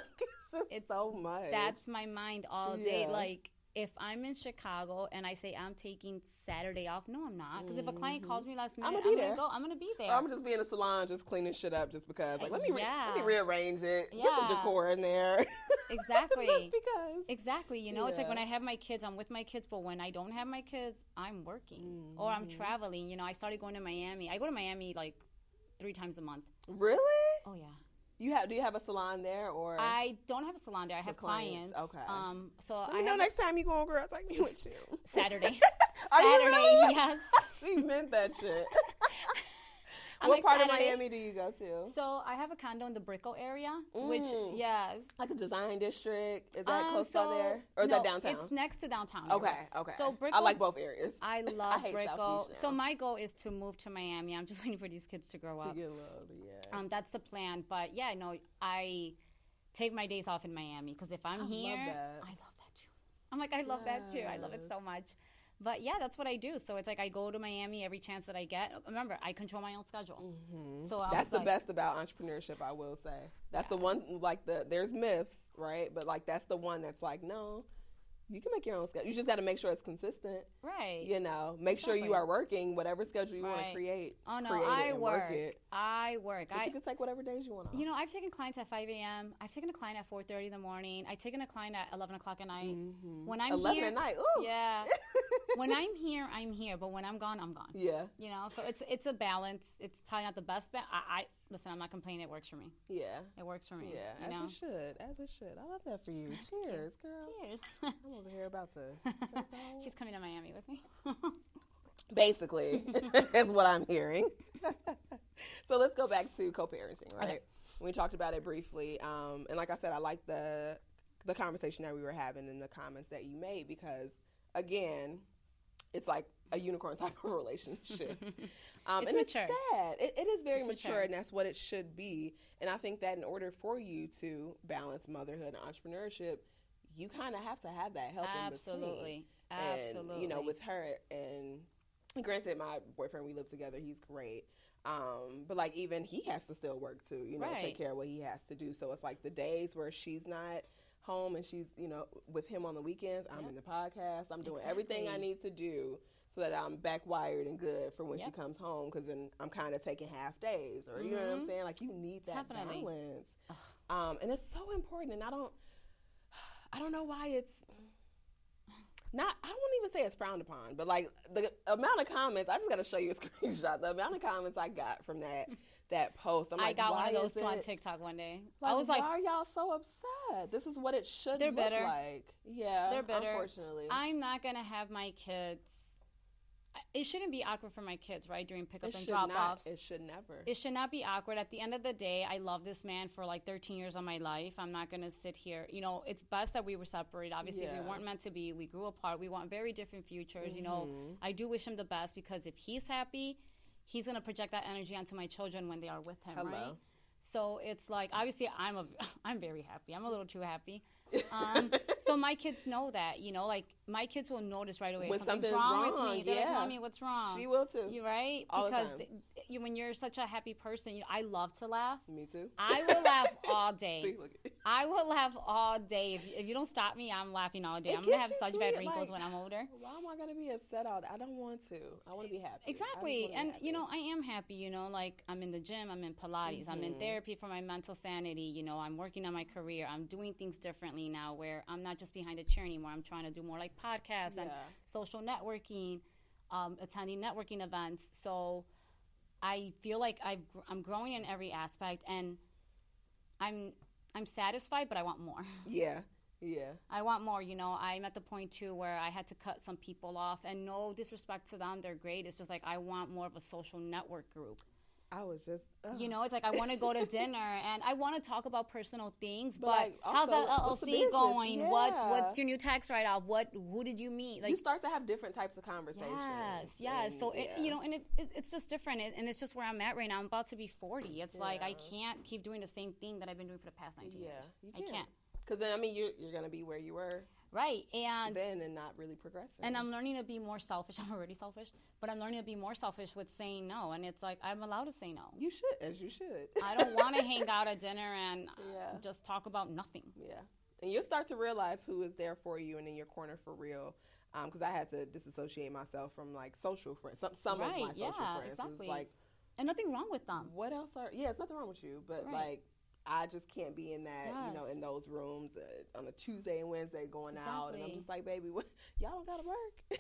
it's It's- so much. That's my mind all day. Yeah. Like if I'm in Chicago and I say I'm taking Saturday off, no, I'm not. Because if a client calls me last minute, I'm, be gonna there. go. I'm gonna be there. Or I'm just be in the salon, just cleaning shit up, just because. Like, let me, re- let me rearrange it. Get some decor in there. *laughs* Exactly. just because. Exactly. You know, it's like when I have my kids, I'm with my kids, but when I don't have my kids, I'm working or I'm Mm-hmm. traveling. You know, I started going to Miami. I go to Miami like three times a month. Really? Oh yeah. You have? Do you have a salon there, or? I don't have a salon there. I have clients, clients. okay. Um. So Let I know next time you go on, girl. Take me with you. Saturday. *laughs* Are you Saturday. really? Yes. *laughs* she meant that shit. *laughs* I'm what part of Miami do you go to? So I have a condo in the Brickell area, which Mm. yes. Like a design district? Is that Um, close so- by there, or is no, that downtown? It's next to downtown. okay, okay. So Brickell, I like both areas. I *laughs* love South Brickell. So my goal is to move to Miami. I'm just *laughs* waiting for these kids to grow to up. get a yeah. Um, that's the plan. But yeah, no, I take my days off in Miami because if I'm I love here, that. I love that too. I'm like, I love that too. I love it so much. But yeah, that's what I do. So it's like I go to Miami every chance that I get. Remember, I control my own schedule. So Mm-hmm. That's the like, best about entrepreneurship, I will say. That's the one, like the there's myths, right? But like that's the one that's like, no, you can make your own schedule. You just got to make sure it's consistent. Right. You know, make sure you are working whatever schedule you want to create. Oh no, create I work. it. I work. But I you can take whatever days you want off. You know, I've taken clients at 5 a.m. I've taken a client at 4:30 in the morning. I've taken a client at 11 o'clock at night. Mm-hmm. When I'm 11 here, at night. Ooh. yeah. *laughs* when I'm here, I'm here. But when I'm gone, I'm gone. Yeah. You know, so it's it's a balance. It's probably not the best. Ba- I, I listen. I'm not complaining. It works for me. Yeah. It works for me. Yeah. You As know. it should. As it should. I love that for you. *laughs* Cheers, girl. Cheers. *laughs* I'm over here about to. *laughs* She's coming to Miami with me. Basically, is what I'm hearing. so let's go back to co-parenting, right? Okay. We talked about it briefly, um, and like I said, I like the the conversation that we were having and the comments that you made because, again, it's like a unicorn *laughs* type of relationship. *laughs* Um, It's and mature. it's sad. It, it is very mature, mature. and that's what it should be. And I think that in order for you to balance motherhood and entrepreneurship, you kind of have to have that help in between. Absolutely. And, Absolutely. you know, with her and granted, my boyfriend, we live together. He's great. Um, but like even he has to still work too, you know, Right. take care of what he has to do. So it's like the days where she's not home and she's, you know, with him on the weekends, I'm Yep. in the podcast. I'm doing everything I need to do so that I'm back wired and good for when she comes home because then I'm kind of taking half days or you know what I'm Mhm. saying? Like you need that Definitely. balance. Um, and it's so important and I don't I don't know why it's not I won't even say it's frowned upon, but like the amount of comments, I just gotta show you a *laughs* screenshot. The amount of comments I got from that *laughs* that post. I'm I like, got one of those two on TikTok one day. Like, I was like, why are y'all so upset? This is what it should They're look bitter. like. Yeah, They're bitter. Unfortunately, I'm not gonna have my kids. It shouldn't be awkward for my kids, right? During pickup it and drop not. offs. It should never. It should not be awkward. At the end of the day, I love this man for like 13 years of my life. I'm not going to sit here. You know, it's best that we were separated. Obviously, Yeah. we weren't meant to be. We grew apart. We want very different futures. You know, Mm-hmm. I do wish him the best because if he's happy, he's going to project that energy onto my children when they are with him, Hello. right? So it's like obviously I'm a *laughs* I'm very happy. I'm a little too happy. Um, so *laughs* my kids know that, you know, like my kids will notice right away When something's something's wrong, with me. They're yeah. like, "Mommy, what's wrong?" she will too. You right? All the because time. th- you, when you're such a happy person, you know, I love to laugh. Me too. I will laugh all *laughs* day. at- I will laugh all day. If, if you don't stop me, I'm laughing all day. It I'm gonna have such bad wrinkles like- when I'm older. Why am I gonna be upset all day? I don't want to. I want to be happy. Exactly. And happy. you know, I am happy, you know, like I'm in the gym, I'm in Pilates, I'm Mm-hmm. in therapy for my mental sanity, you know, I'm working on my career. I'm doing things differently now where I'm not just behind a chair anymore. I'm trying to do more like podcasts and social networking, um, attending networking events. So I feel like I've, I'm growing in every aspect and I'm I'm satisfied, but I want more. *laughs* yeah, yeah. I want more. You know, I'm at the point too where I had to cut some people off, and no disrespect to them, they're great. It's just like I want more of a social network group. I was just. ugh. You know, it's like I want to go to *laughs* dinner and I want to talk about personal things, but, like, how's also, that LLC going? What what's your new tax write off? What who did you meet? Like you start to have different types of conversations. Yes, yes. and, So it, you know, and it, it, it's just different, it, and it's just where I'm at right now. I'm about to be 40. It's like I can't keep doing the same thing that I've been doing for the past 19 Yeah, years. I can't. Because then I mean, you're you're gonna be where you were Right, and then and not really progressing. and I'm learning to be more selfish. *laughs* I'm already selfish, but I'm learning to be more selfish with saying no. And it's like I'm allowed to say no. you should, as you should. I don't *laughs* want to hang out at dinner and uh, Yeah. just talk about nothing. yeah, and you'll start to realize who is there for you and in your corner for real. Because I had to disassociate myself from like social friends. Some some Right, of my social yeah, friends. It's exactly. like and nothing wrong with them. what else are? Yeah, it's nothing wrong with you, but Right. like. I just can't be in that, you know, in those rooms uh, on a Tuesday and Wednesday going out, and I'm just like, baby, what, *laughs* y'all don't gotta work.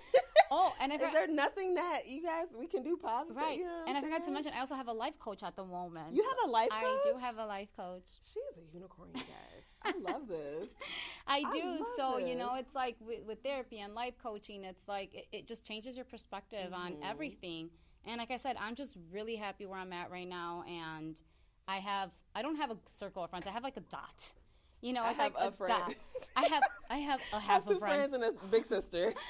Oh, and *laughs* I Is there nothing that you guys we can do positive? right. You know and I forgot to mention, I also have a life coach at the moment. you have a life coach. I do have a life coach. She's a unicorn, you guys. I love this. *laughs* I I do. love so, you know, it's like with, with therapy and life coaching, it's like it, it just changes your perspective on Mhm. everything. And like I said, I'm just really happy where I'm at right now. And I have, I don't have a circle of friends. I have like a dot. You know, I have like a friend. dot. I have, I have a *laughs* have half two a friend. friends and a big sister. *laughs*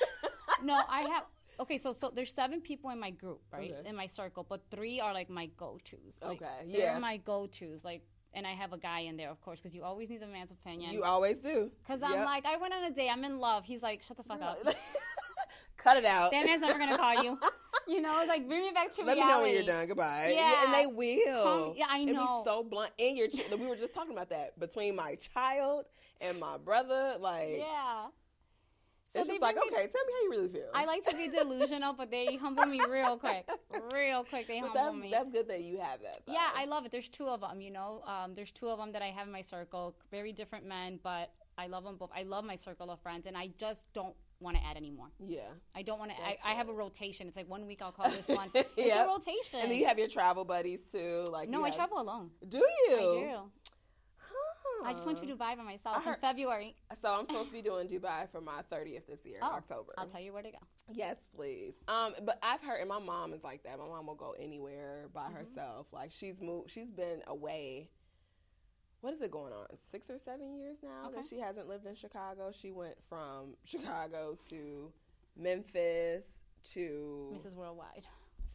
No, I have. *laughs* Okay, so so there's seven people in my group, right, Okay. in my circle, but three are like my go-tos. Like, Okay, they're yeah. my go-tos. Like, and I have a guy in there, of course, because you always need a man's opinion. You always do. Because I'm like, I went on a date, I'm in love. He's like, shut the fuck up. Cut it out. Man's never gonna call you. *laughs* You know, it's like bring me back to Let reality. Let me know when you're done. Goodbye. Yeah. and they will. Come- yeah, I It'd know. Be so blunt. And your, we were just talking about that between my child and my brother. Like, Yeah. So it's just like, me- okay, tell me how you really feel. I like to be delusional, but they humble me real quick. *laughs* Real quick, they humble that's me. that's good that you have that. Yeah. I love it. There's two of them, you know. Um, there's two of them that I have in my circle. Very different men, but I love them both. I love my circle of friends, and I just don't want to add any more. yeah. I don't want to. I, I have a rotation. It's like one week I'll call this one. *laughs* It's Yep. a rotation. And then you have your travel buddies too. Like, no, I have- travel alone. Do you? I do. I just went to Huh. Dubai by myself I in February. So I'm supposed to be doing *laughs* Dubai for my 30th this year, Oh, October. I'll tell you where to go. Yes, please. Um, but I've heard, and my mom is like that. My mom will go anywhere by Mm-hmm. herself. Like she's moved. She's been away. What is it going on? Six or seven years now that she hasn't lived in Chicago. She went from Chicago to Memphis to Mrs. Worldwide.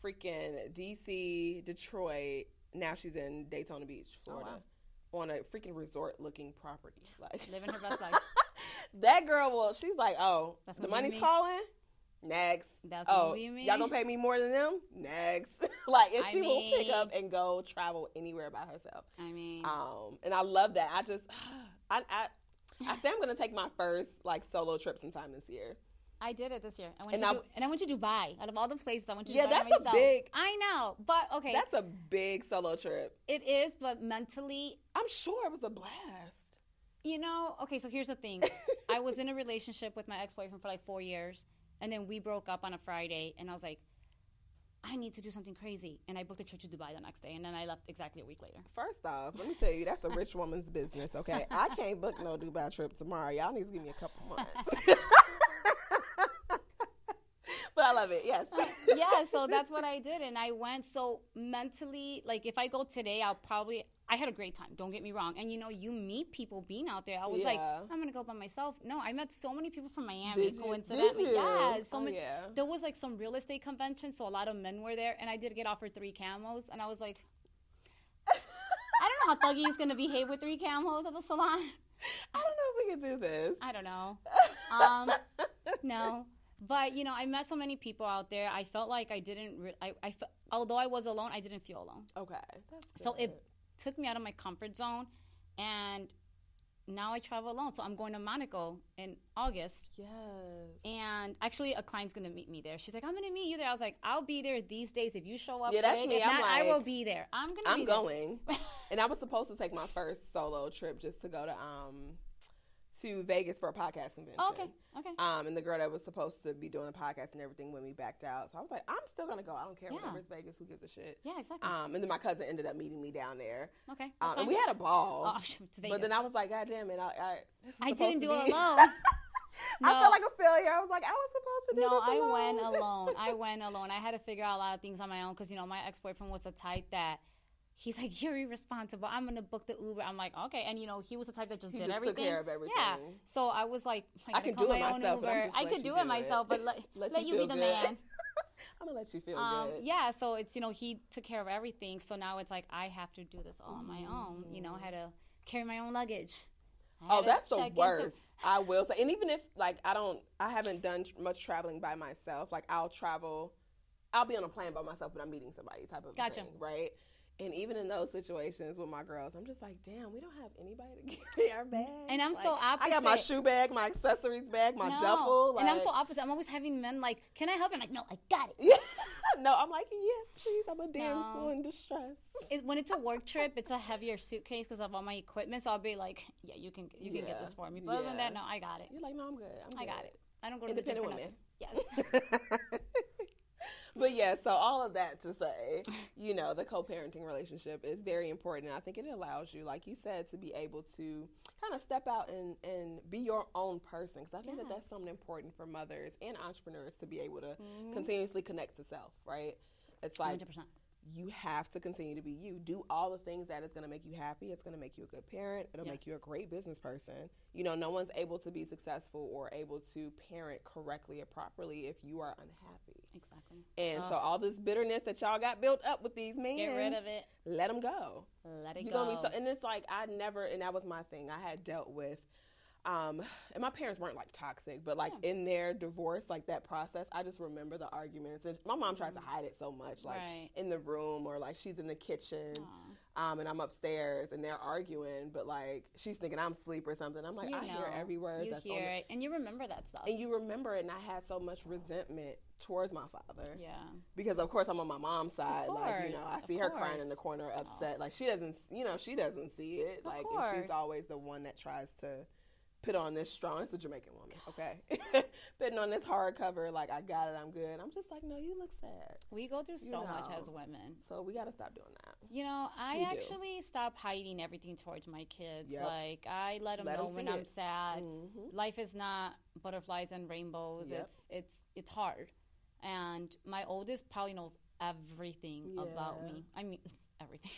freaking DC, Detroit. Now she's in Daytona Beach, Oh, Florida, on a freaking resort-looking property. *laughs* Like Living her best *laughs* life. that girl will. She's like, oh, the money's me. calling. Next. That's oh, gonna be me. y'all gonna pay me more than them? Next. *laughs* like, if I she will pick up and go travel anywhere by herself. I mean, Um, and I love that. I just, *sighs* I, I, I say I'm gonna take my first like solo trip sometime this year. I did it this year. I went And to I- and I went to Dubai. Out of all the places, I went to Yeah, Dubai that's a big- I know, but okay, That's a big solo trip. it is. But mentally, I'm sure it was a blast. you know, okay. So here's the thing: *laughs* I was in a relationship with my ex boyfriend for like four years, and then we broke up on a Friday, and I was like, I need to do something crazy, and I booked a trip to Dubai the next day, and then I left exactly a week later. First off, let me tell you, that's a rich woman's business, okay? I can't book no Dubai trip tomorrow. Y'all need to give me a couple months. *laughs* but I love it, yes. Uh, yeah, so that's what I did, and I went. So mentally, like if I go today, I'll probably. I had a great time. Don't get me wrong. And you know, you meet people being out there. I was like, I'm gonna go by myself. No, I met so many people from Miami. Did you? Coincidentally, Did you? yeah. So Oh, many. yeah. There was like some real estate convention, so a lot of men were there, and I did get offered three camos, and I was like, *laughs* I don't know how Thuggy is gonna behave with three camos at the salon. *laughs* I don't know if we can do this. I don't know. *laughs* Um, no, but you know, I met so many people out there. I felt like I didn't. Re- I, I fe- although I was alone, I didn't feel alone. Okay. That's So it took me out of my comfort zone, and now I travel alone. So I'm going to Monaco in August, Yes. and actually, a client's gonna meet me there. She's like, "I'm gonna meet you there." I was like, "I'll be there these days if you show up." Yeah, that's quick. me. If I'm not, I will be there. I'm gonna. I'm be there." going. *laughs* and I was supposed to take my first solo trip just to go to um to Vegas for a podcast convention. Oh, okay. Okay. Um, and the girl that was supposed to be doing the podcast and everything when we backed out. So I was like, I'm still gonna go. I don't care. Yeah. Whatever it's Vegas, who gives a shit? yeah. Exactly. Um, and then my cousin ended up meeting me down there. okay. Um, and we had a ball. Oh, *laughs* it's Vegas. but then I was like, God damn it, I I, this is I didn't do it be- alone. *laughs* I felt like a failure. I was like, I was supposed to do No, this I went alone. I *laughs* went alone. I had to figure out a lot of things on my own because you know my ex boyfriend was the type that he's like *laughs* you're irresponsible. I'm gonna book the Uber. I'm like okay, and you know he was the type that just He did just took everything. care of everything. Yeah. So I was like, I, I can do it my own myself, but I'm Uber. I could do do it myself, it. but let, *laughs* Let let, you you, be the good. man. *laughs* I'm gonna let you feel Um, good. yeah. So it's you know he took care of everything. So now it's like I have to do this all on my own. You know, I had to carry my own luggage. Oh, that's the check into- worst. I will say, and even if like I don't, I haven't done much traveling by myself. Like I'll travel, I'll be on a plane by myself, but I'm meeting somebody type of Gotcha. thing, right? And even in those situations with my girls, I'm just like, damn, we don't have anybody to *laughs* carry our bag. And I'm Like, so opposite. I got my shoe bag, my accessories bag, my No. duffel. Like, and I'm so opposite. I'm always having men like, "Can I help?" you?" I'm like, "No, I got it." *laughs* No, I'm like, yes, please. I'm a damsel No. in distress. it. When it's a work *laughs* trip, it's a heavier suitcase because of all my equipment. So I'll be like, "Yeah, you can, you can Yeah. get this for me." But other than that, no, I got it. You're like, no, I'm good. I'm I good. got it. I don't go to the for women. Yes. But yeah, so all of that to say, you know, the co-parenting relationship is very important. And I think it allows you, like you said, to be able to kind of step out and, and be your own person. Because I think that that's something important for mothers and entrepreneurs to be able to Mm-hmm. continuously connect to self, right? It's like 100%. You have to continue to be you. Do all the things that is going to make you happy. It's going to make you a good parent. It'll make you a great business person. You know, no one's able to be successful or able to parent correctly or properly if you are unhappy. Exactly. And Ugh. so all this bitterness that y'all got built up with these men, Get rid of it. Let them go. Let it You go. gonna be so, and it's like I never, and that was my thing. I had dealt with, um, and my parents weren't like toxic, but like in their divorce, like that process, I just remember the arguments. And my mom tried to hide it so much, like Right. in the room or like she's in the kitchen, um, and I'm upstairs and they're arguing, but like she's thinking I'm asleep or something. I'm like, you I know, hear every word. You that's hear the- it, and you remember that stuff. and you remember it, and I had so much resentment towards my father yeah. because of course I'm on my mom's side. Like you know, I see her crying in the corner, upset. Like she doesn't, you know, she doesn't see it. Of like and she's always the one that tries to put on this strong. It's a Jamaican woman, okay, *laughs* putting on this hardcover. Like I got it, I'm good. I'm just like, no, you look sad. We go through so much know. as women. So we got to stop doing that. You know, I We do. actually stop hiding everything towards my kids. Yep. Like I let them Let know when see I'm it. sad. Mhm. Life is not butterflies and rainbows. Yep. It's it's it's hard. And my oldest probably knows everything about me. I mean, *laughs* everything.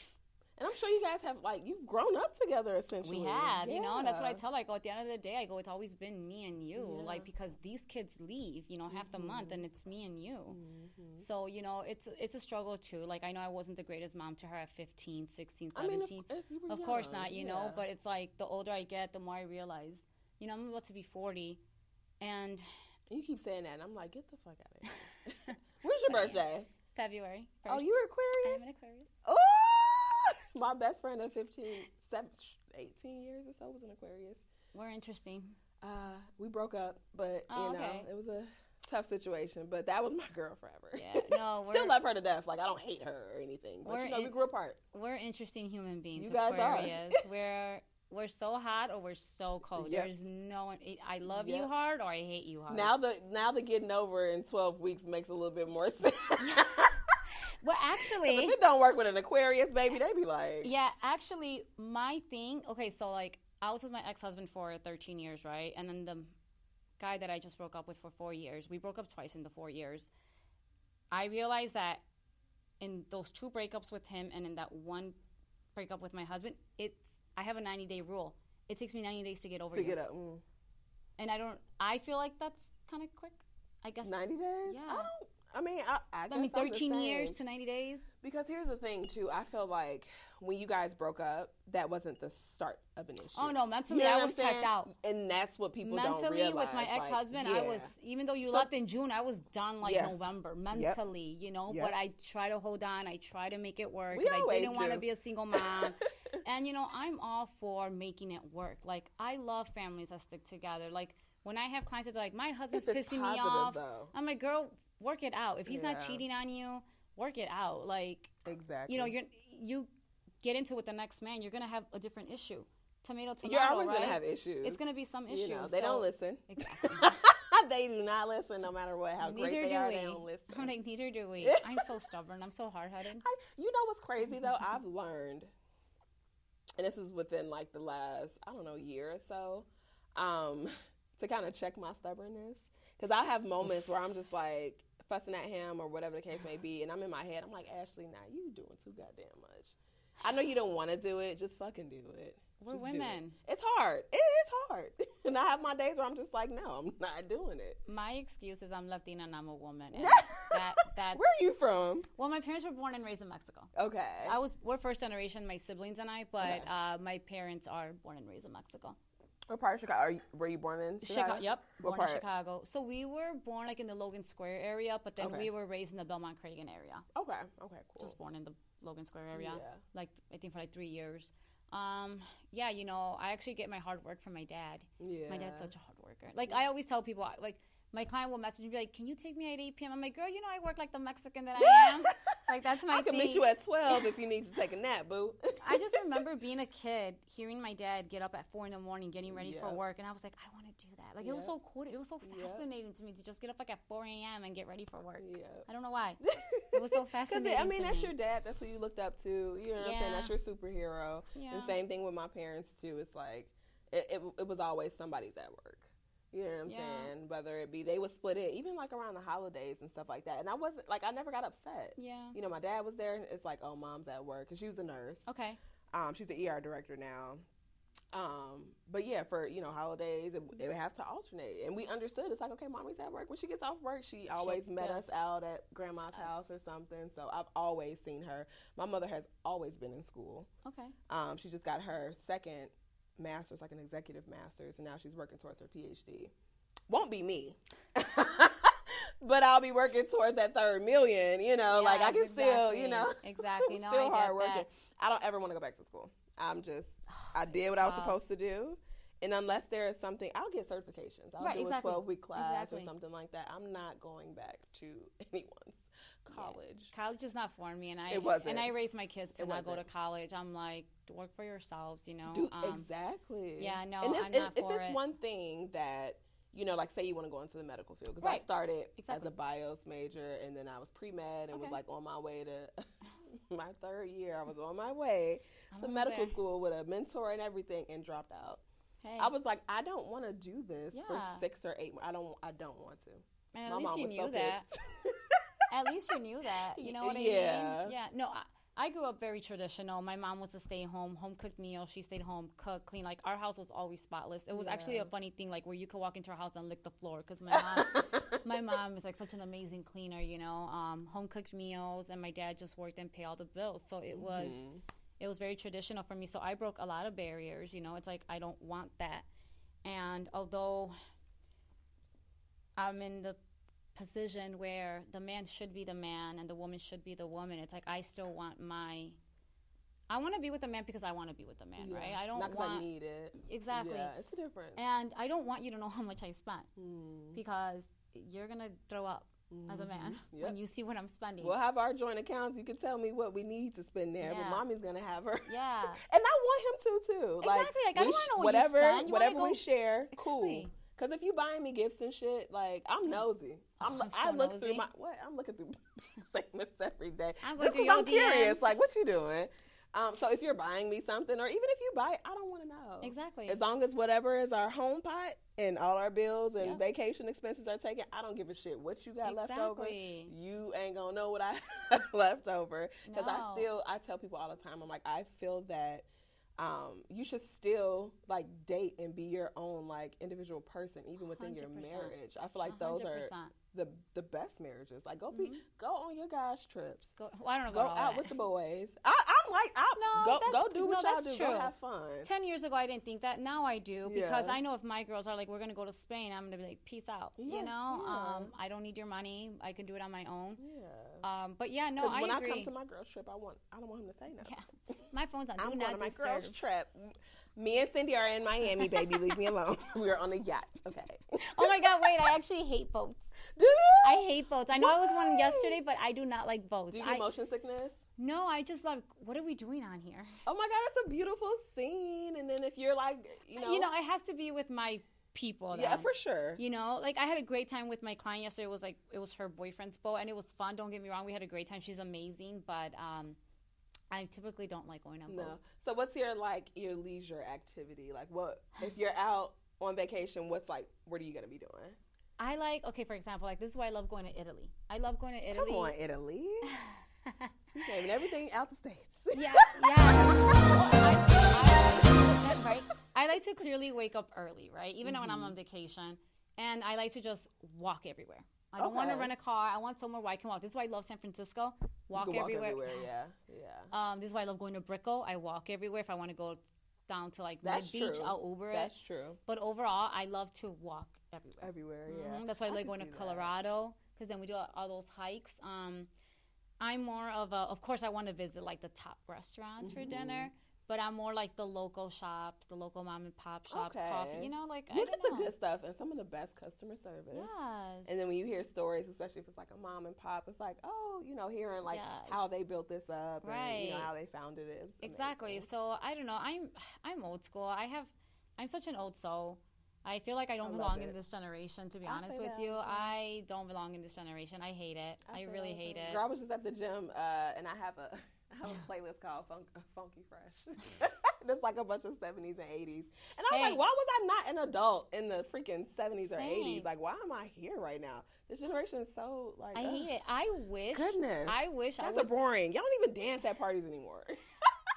And I'm sure you guys have like you've grown up together essentially. We have, you know, and that's what I tell. Like, oh, at the end of the day, I go, it's always been me and you, Yeah. Mm-hmm. like because these kids leave, you know, half the month, and it's me and you. Mhm. So you know, it's it's a struggle too. Like I know I wasn't the greatest mom to her at 15, 16, I mean, of, 17. course, of course young, not, you yeah. know. But it's like the older I get, the more I realize, you know, I'm about to be forty, and you keep saying that, and I'm like, get the fuck out of here. *laughs* When's your birthday? February. 1st, Oh, you were Aquarius. I'm an Aquarius. Oh, *laughs* my best friend of 15, seven, 18 years or so was an Aquarius. We're interesting. Uh, we broke up, but Oh, you know, okay. it was a tough situation. But that was my *laughs* girl forever. Yeah, no, *laughs* Still love her to death. Like I don't hate her or anything, but you know, we grew apart. we're interesting human beings. You guys are. Aquarius. we're we're so hot or we're so cold. Yep. There's no one. I love you hard or I hate you hard. Now the now the getting over in 12 weeks makes a little bit more sense. Well, actually, if it don't work with an Aquarius, baby, they be like, Yeah, actually, my thing. Okay, so like I was with my ex husband for 13 years, right? And then the guy that I just broke up with for four years. We broke up twice in the four years. I realized that in those two breakups with him and in that one breakup with my husband, it's I have a 90 day rule. It takes me 90 days to get over to you. get up. Mm. And I don't. I feel like that's kind of quick. I guess. 90 days? Yeah. I don't. I mean, I, I, I mean, 13 years to 90 days. Because here's the thing, too. I feel like when you guys broke up, that wasn't the start of an issue. Oh no, mentally You know I was checked out. and that's what people don't mentally realize. with my ex-husband i yeah. was even though you So- left in june i was done like Yeah. november mentally you know Yep. but i try to hold on i try to make it work We i didn't want to be a single mom *laughs* and you know i'm all for making it work like i love families that stick together like when i have clients that are like my husband's pissing positive, me off though. i'm like girl work it out if he's not cheating on you work it out like Exactly. you know you're you get into it with the next man you're gonna have a different issue tomato tomato You're always right? gonna have issues. it's gonna be some issue You know, they so- don't listen. *laughs* *laughs* exactly they do not listen, no matter what. How great Neither they do are, we. they don't listen. I'm like, neither do we. *laughs* I'm so stubborn. I'm so hard headed. You know what's crazy though? I've learned, and this is within like the last I don't know year or so, um, to kind of check my stubbornness because I have moments where I'm just like fussing at him or whatever the case may be, and I'm in my head. I'm like, Ashley, now you doing too goddamn much. I know you don't want to do it. Just fucking do it. We're Just do it. women. It's hard. It is hard. *laughs* And I have my days where I'm just like, no, I'm not doing it. My excuse is I'm Latina and I'm a woman. *laughs* That that Where are you from? well, my parents were born and raised in Mexico. Okay. I was we're first generation, my siblings and I, but Okay. uh, my parents are born and raised in Mexico. What part of Chicago? Are you, were you born in Chicago? Chicago. Yep, What born in part? Chicago. So we were born like in the Logan Square area, but then Okay. we were raised in the Belmont Cragin area. Okay. Okay. Cool. Just born in the Logan Square area. Yeah. Like I think for like three years. Um, yeah, you know, I actually get my hard work from my dad. Yeah. My dad's such a hard worker. Like I always tell people, like my client will message me be like, "Can you take me at 8 p.m.?" I'm like, "Girl, you know I work like the Mexican that I *laughs* am. like that's my I can thing." meet you at 12 if you need to take a nap, boo. I just *laughs* remember being a kid, hearing my dad get up at four in the morning, getting ready for work, and I was like, I want to do that. Like it was so cool. It was so Yeah. fascinating to me to just get up like at 4 a.m. and get ready for work. Yeah. I don't know why. *laughs* It was so fascinating. I mean, that's me. your dad. That's who you looked up to. You know what I'm saying? That's your superhero. Yeah. And same thing with my parents too. It's like it, it, it was always somebody's at work. You know what I'm Yeah. saying? Whether it be they would split it, even like around the holidays and stuff like that. And I wasn't like I never got upset. Yeah. You know, my dad was there, and it's like, oh, mom's at work, and she was a nurse. Okay. Um, she's the ER director now. Um, but yeah, for you know holidays, it, it would have to alternate, and we understood. It's like, okay, mommy's at work. When she gets off work, she always met us out at grandma's Us. house or something. So I've always seen her. My mother has always been in school. Okay. Um, she just got her second master's, like an executive master's, and now she's working towards her PhD. Won't be me. *laughs* But I'll be working towards that third million, you know. like I Yes, can still, you know, Exactly. *laughs* I'm No, still I hard working. that. I don't ever want to go back to school. I'm just, *sighs* I did what I was supposed to do, and unless there is something, I'll get certifications. I'll Right, do exactly. a 12 week class Exactly. or something like that. I'm not going back to *laughs* anyone's college. College is not for me, and I It wasn't. and I raised my kids to It not go to college. I'm like, work for yourselves, you know. Do Um, exactly. yeah, no, and if, I'm not if for it's it. one thing that you know, like say you want to go into the medical field, because I Right. started as a bios major, and then I was pre med, and was like on my way to *laughs* my third year. I was on my way to medical school with a mentor and everything, and dropped out. Hey, I was like, I don't want to do this for six or eight. I don't. I don't want to. and at my least mom you was knew so that. *laughs* at least you knew that. You know what I Yeah. mean? Yeah. No, I, I grew up very traditional. My mom was a stay home, home cooked meal. She stayed home, cook, clean. Like our house was always spotless. It was actually a funny thing, like where you could walk into our house and lick the floor because my mom, *laughs* my mom is like such an amazing cleaner. You know, um, home cooked meals, and my dad just worked and paid all the bills. So it was. Mhm. it was very traditional for me. So I broke a lot of barriers. You know, it's like I don't want that. And although I'm in the position where the man should be the man and the woman should be the woman, it's like I still want my. I want to be with the man because I want to be with the man, Yeah. right? I don't Not 'cause I want need it. exactly, Yeah, it's a difference. and I don't want you to know how much I spent Mm. because you're gonna throw up as a man Mhm. when you see what I'm spending. We'll have our joint accounts. You can tell me what we need to spend there, but mommy's gonna have her. yeah, *laughs* And I want him to too. Like, Exactly, like, I we don't wanna know what you whatever, spend. You whatever we share, cool. Exactly. Because if you buying me gifts and shit, like I'm nosy. I'm, Oh, I'm I look nosy. through my what? I'm looking through *laughs* segments every day. I'm Just I'm your curious, DMs. like what you doing? Um, so if you're buying me something, or even if you buy it, I don't want to know. Exactly. As long as whatever is our home pot and all our bills and Yep. vacation expenses are taken, I don't give a shit what you got left over. Exactly. You ain't gonna know what I *laughs* left over. Because I still, I tell people all the time, I'm like, I feel that um, you should still like date and be your own like individual person, even within your 100%. marriage. I feel like those are 100%. the the best marriages. Like go be go on your guys trips. Go, well, I don't know Go about out that. with the *laughs* boys. I, I'm like, I, No, go go do what no, y'all that's do. Go true. have fun. Ten years ago, I didn't think that. Now I do because Yeah. I know if my girls are like, we're gonna go to Spain, I'm gonna be like, peace out. Yeah, you know, yeah. um, I don't need your money. I can do it on my own. Yeah. Um, but yeah, no, I when agree. I come to my girls trip, I want I don't want him to say nothing. yeah, my phone's on. Do *laughs* I'm going not to my disturb. girls trip. Me and Cindy are in Miami, baby. Leave me alone. *laughs* We are on a yacht. Okay. Oh my god, wait! I actually hate boats. *laughs* Do you? I hate boats. I know I was one yesterday, but I do not like boats. Do you I, get motion sickness? No, I just love. What are we doing on here? *laughs* Oh my god, it's a beautiful scene. And then if you're like, you know, You know, it has to be with my people. yeah, for sure. You know, like I had a great time with my client yesterday. It was like it was her boyfriend's boat, and it was fun. Don't get me wrong, we had a great time. She's amazing, but um, I typically don't like going on No. boats. So what's your like your leisure activity? Like what if you're out on vacation? What's like what are you gonna be doing? I like okay, for example, like this is why I love going to Italy. I love going to Italy. Come on, Italy. *laughs* *laughs* She's naming everything out the states. yeah, yeah. *laughs* I, I, right. I like to clearly wake up early, right? Even when Mm-hmm. I'm on vacation, and I like to just walk everywhere. I don't want to rent a car. I want somewhere where I can walk. This is why I love San Francisco. Walk, walk everywhere. everywhere. Yes. Yeah, yeah. Um, this is why I love going to Brickell. I walk everywhere. If I want to go down to like the Beach. I'll Uber That's it. true. But overall, I love to walk everywhere. Everywhere, yeah. Mhm. That's why I, like going to. Colorado because then we do all, all those hikes. Um, I'm more of a. Of course, I want to visit like the top restaurants for mm-hmm. dinner, but I'm more like the local shops, the local mom and pop shops, coffee. You know, like I You don't get the know. good stuff and some of the best customer service. Yes. And then when you hear stories, especially if it's like a mom and pop, it's like, oh, you know, hearing like how they built this up and you know how they founded it. It's Exactly. So I don't know. I'm I'm old school. I have I'm such an old soul. I feel like I don't love belong it. in this generation. To be I honest with you, all. I don't belong in this generation. I hate it. I, feel really hate it. Girl, I was just at the gym uh, and I have a *laughs* I have a playlist called Funk, Funky Fresh. *laughs* *laughs* It's like a bunch of 70s and 80s. And I was Hey. like, why was I not an adult in the freaking 70s or Same. 80s? Like, why am I here right now? This generation is so, like, I ugh. hate it. I wish. Goodness. I wish I That's was. a boring. Y'all don't even dance at parties anymore.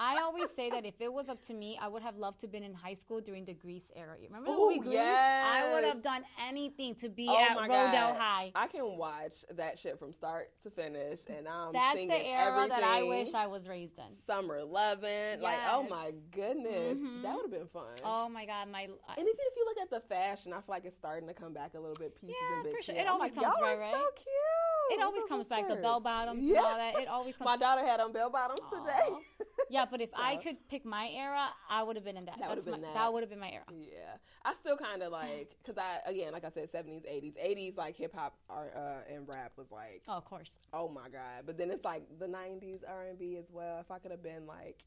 I always say that if it was up to me, I would have loved to have been in high school during the Grease era. You remember the Ooh, movie Grease? I would have done anything to be oh at my Rydell High. I can watch that shit from start to finish, and I'm That's the era that I wish I was raised in. Summer loving, like oh my goodness, Mhm. that would have been fun. Oh my God, my. I- And even if you look at the fashion, I feel like it's starting to come back a little bit pieces Yeah, and bits. sure. It I'm always like, comes y'all back, are right? So cute. It always comes back. The bell bottoms Yeah. and all that. It always *laughs* comes My daughter had on bell bottoms today. *laughs* Yeah, but if I could pick my era, I would have been in that. That would've been my- that. That would have been my era. Yeah, I still kind of like because I again, like I said, seventies, eighties, eighties, like hip hop uh, and rap was like, Oh, of course. oh my god. But then it's like the nineties R and B as well. If I could have been like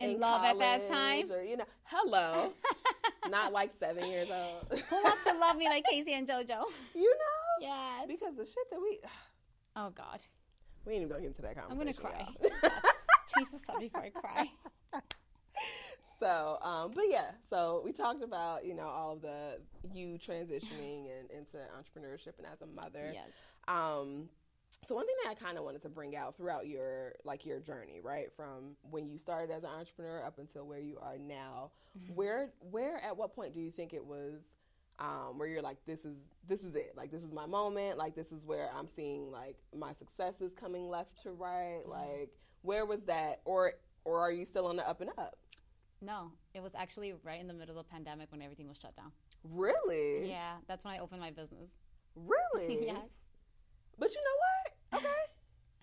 In love at that time? or you know, hello, *laughs* not like seven years old. Who wants to love me like K-Ci and JoJo? you know, Yes. because the shit that we Oh God, we ain't even gonna get into that conversation. I'm gonna cry. Stop. Change the subject before I cry. *laughs* So, um, but yeah, so we talked about you know all of the you transitioning *sighs* and into entrepreneurship and as a mother. Yes. Um, so one thing that I kind of wanted to bring out throughout your like your journey, right, from when you started as an entrepreneur up until where you are now, where where at what point do you think it was um, where you're like this is this is it, like this is my moment, like this is where I'm seeing like my successes coming left to right, like where was that, or or are you still on the up and up? No, it was actually right in the middle of the pandemic when everything was shut down. Really? Yeah, that's when I opened my business. Really? *laughs* yes. But you know what? Okay.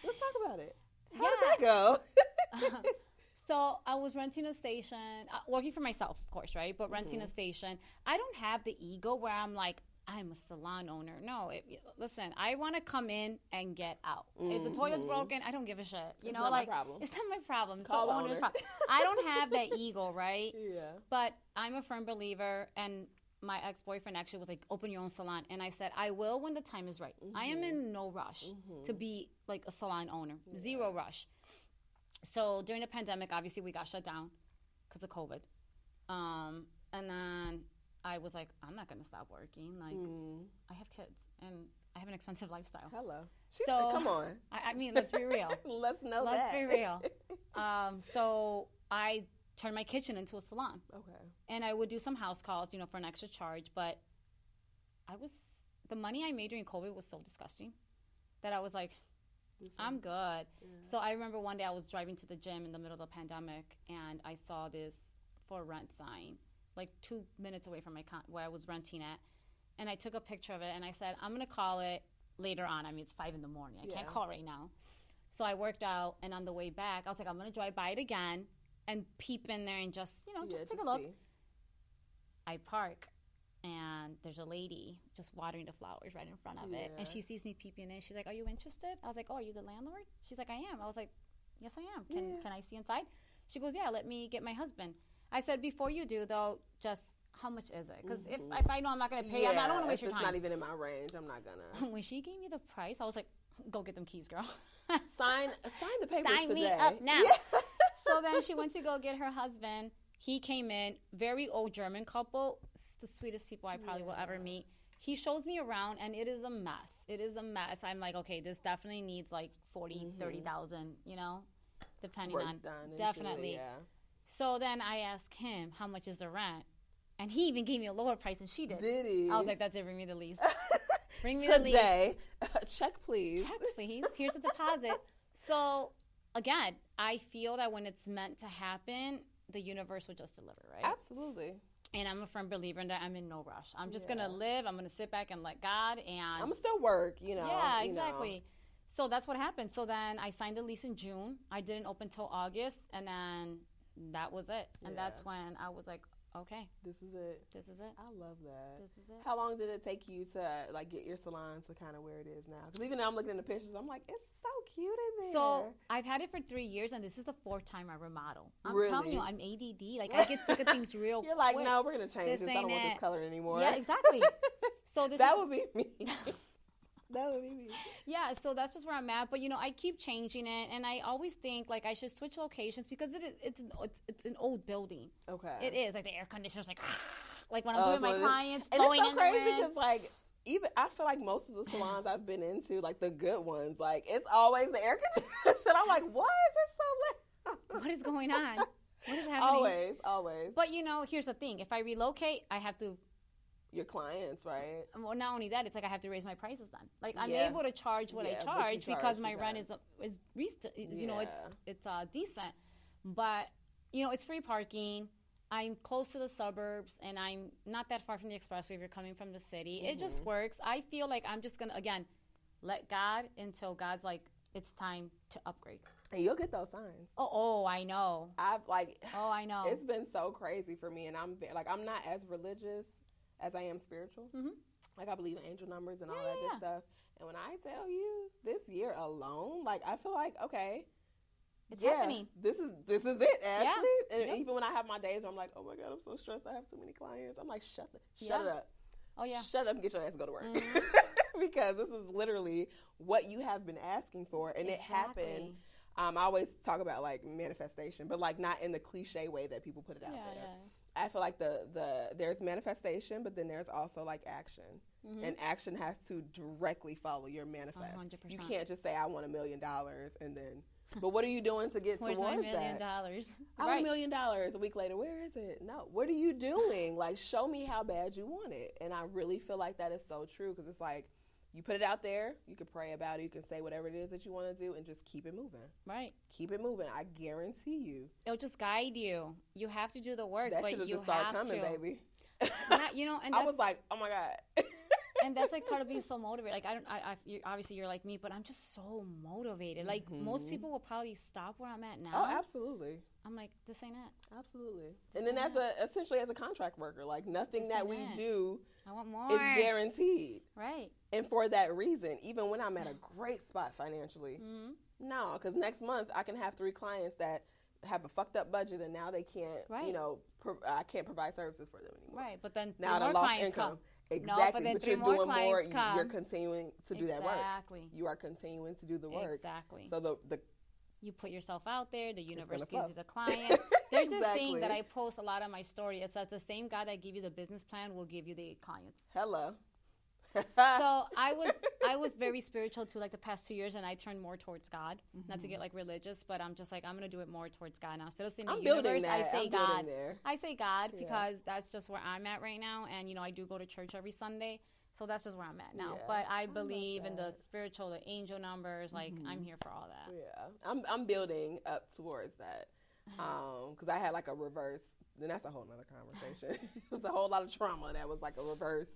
Let's talk about it. How Yeah. did that go? *laughs* So I was renting a station, uh, working for myself, of course, right? But renting Mm-hmm. a station. I don't have the ego where I'm like, I'm a salon owner. No, it, listen, I want to come in and get out. If the toilet's broken, I don't give a shit. You It's know, not my like problem. it's not my problem. It's Call the owner's owner. problem. I don't have that *laughs* ego, right? yeah. But I'm a firm believer, and my ex boyfriend actually was like, open your own salon. And I said, I will when the time is right. I am in no rush to be like a salon owner, zero rush. So during the pandemic, obviously, we got shut down because of COVID. Um, and then I was like, I'm not going to stop working. Like, Mm. I have kids and I have an expensive lifestyle. Hello. She So- come on. I, I mean, let's be real. *laughs* Let's know Let's that. be real. *laughs* Um, so I turned my kitchen into a salon okay. and I would do some house calls, you know, for an extra charge. But I was the money I made during COVID was so disgusting that I was like, I'm good. So I remember one day I was driving to the gym in the middle of the pandemic, and I saw this for rent sign, like two minutes away from my con- where I was renting at, and I took a picture of it and I said, I'm gonna call it later on. I mean, it's five in the morning. I Yeah. can't call right now. So I worked out, and on the way back, I was like, I'm gonna drive by it again and peep in there and just, you know, Yeah, just take a look. see. I park and there's a lady just watering the flowers right in front of it. And she sees me peeping in. She's like, Are you interested? I was like, Oh, are you the landlord? She's like, I am. I was like, Yes, I am. Can, Yeah. can I see inside? She goes, Yeah, let me get my husband. I said, Before you do, though, just how much is it? Because if, if I know I'm not going to pay, I'm not, I don't want to waste your it's time. not even in my range, I'm not gonna *laughs* when she gave me the price, I was like, Go get them keys, girl. sign sign the *laughs* papers Sign me up now. *laughs* Yeah. so then she went to go get her husband. He came in, very old German couple, the sweetest people I probably will ever meet. He shows me around and it is a mess. It is a mess. I'm like, okay, this definitely needs like 40, mm-hmm. 30,000, you know, depending Work on. done into it, definitely. yeah. So then I asked him, how much is the rent? And he even gave me a lower price than she did. Did he? I was like, that's it, bring me the lease. *laughs* Bring me the lease *laughs* uh, check please. check, please. Here's a deposit. *laughs* So, again, I feel that when it's meant to happen, the universe will just deliver, right? Absolutely. And I'm a firm believer in that. I'm in no rush. I'm just Yeah. gonna live. I'm gonna sit back and let God. And I'm gonna still work. You know. yeah, you know. exactly. So that's what happened. So then I signed the lease in June. I didn't open till August, and then that was it. And Yeah. that's when I was like, okay, This is it. this is it. I love that. This is it. How long did it take you to like get your salon to kind of where it is now? Because even now I'm looking at the pictures, I'm like, it's so cute in there. So I've had it for three years, and this is the fourth time I remodel. I'm Really? telling you, I'm ADD. Like I get sick of things *laughs* real. You're like, quick. no, we're gonna change This this. I don't want it. this color anymore. Yeah, exactly. *laughs* So this that is, would be me. *laughs* *laughs* that would be me. yeah. So that's just where I'm at. But you know, I keep changing it, and I always think like I should switch locations because it is, it's it's it's an old building. Okay. It is like the air conditioner's like *sighs* like when I'm Oh, doing my so is. clients And going it's so in crazy because like even I feel like most of the salons I've been into, like the good ones, like it's always the air *laughs* conditioner. I'm like, why is it so loud? What is going on? What is happening? Always, always. But you know, here's the thing: if I relocate, I have to. Your clients, right? Well, not only that, it's like I have to raise my prices then. Like I'm Yeah. able to charge what Yeah, I what charge because charge my rent is is you know it's it's uh, decent, but you know it's free parking. I'm close to the suburbs and I'm not that far from the expressway if you're coming from the city. It just Mm-hmm. works. I feel like I'm just gonna again let God until God's like it's time to upgrade. And you'll get those signs. Oh, oh, I know. I've like *sighs* Oh, I know. it's been so crazy for me and i'm like i'm not as religious as i am spiritual. Mhm. like i believe in angel numbers and all Yeah, that yeah, good stuff. And when i tell you this year alone like i feel like okay It's yeah, happening. this is this is it ashley. And Yep. even when i have my days where i'm like oh my god i'm so stressed. I have too many clients. I'm like shut the, shut it up. Oh yeah. shut up and get your ass to go to work. Mhm. *laughs* because this is literally what you have been asking for. And it happened. Um, I always talk about like manifestation, but like not in the cliche way that people put it out Yeah, there. I feel like the the there's manifestation, but then there's also like action, Mm-hmm. and action has to directly follow your manifest. hundred You can't just say I want a million dollars and then, but what are you doing to get *laughs* Where's towards my million that? dollars? *laughs* I want a million dollars. A week later, where is it? No, what are you doing? *laughs* like, show me how bad you want it. And I really feel like that is so true because it's like you put it out there, you can pray about it, you can say whatever it is that you want to do, and just keep it moving. Right. Keep it moving. I guarantee you It'll just guide you. You have to do the work, that but should have you just started coming, to. baby. Yeah, you know, *laughs* and I was like, oh my god. *laughs* and that's like part of being so motivated. Like I don't, I, I you, obviously you're like me, but I'm just so motivated. Like most people will probably stop where I'm at now. Mm-hmm. oh, absolutely. I'm like, this ain't it. Absolutely. And then as a essentially as a contract worker, like nothing This that we that. do I want more. is guaranteed. Right. And for that reason, even when I'm at a great spot financially, Mm-hmm. no, because next month I can have three clients that have a fucked up budget and now they can't, Right. you know, pro- I can't provide services for them anymore. Right. But then Now I more lost clients income. come. Exactly. but then but three you're more doing more. clients You're continuing to do that work. Exactly. You are continuing to do the work. Exactly. So the the you put yourself out there, the universe gives you the client. *laughs* There's this thing that I post a lot on my story. It says the same guy that give you the business plan will give you the clients. hello. So *laughs* I was I was very spiritual too, like the past two years, and I turned more towards God. Not to get like religious, but I'm just like I'm gonna do it more towards God now. Instead of saying the universe, that. I say I'm God. I say God Yeah. because that's just where I'm at right now, and you know I do go to church every Sunday, so that's just where I'm at now. Yeah, but I believe in the spiritual, the angel numbers. Like I'm here for all that. Yeah, I'm I'm building up towards that. *laughs* Um, because I had like a reverse. Then that's a whole nother conversation. *laughs* it was a whole lot of trauma that was like a reverse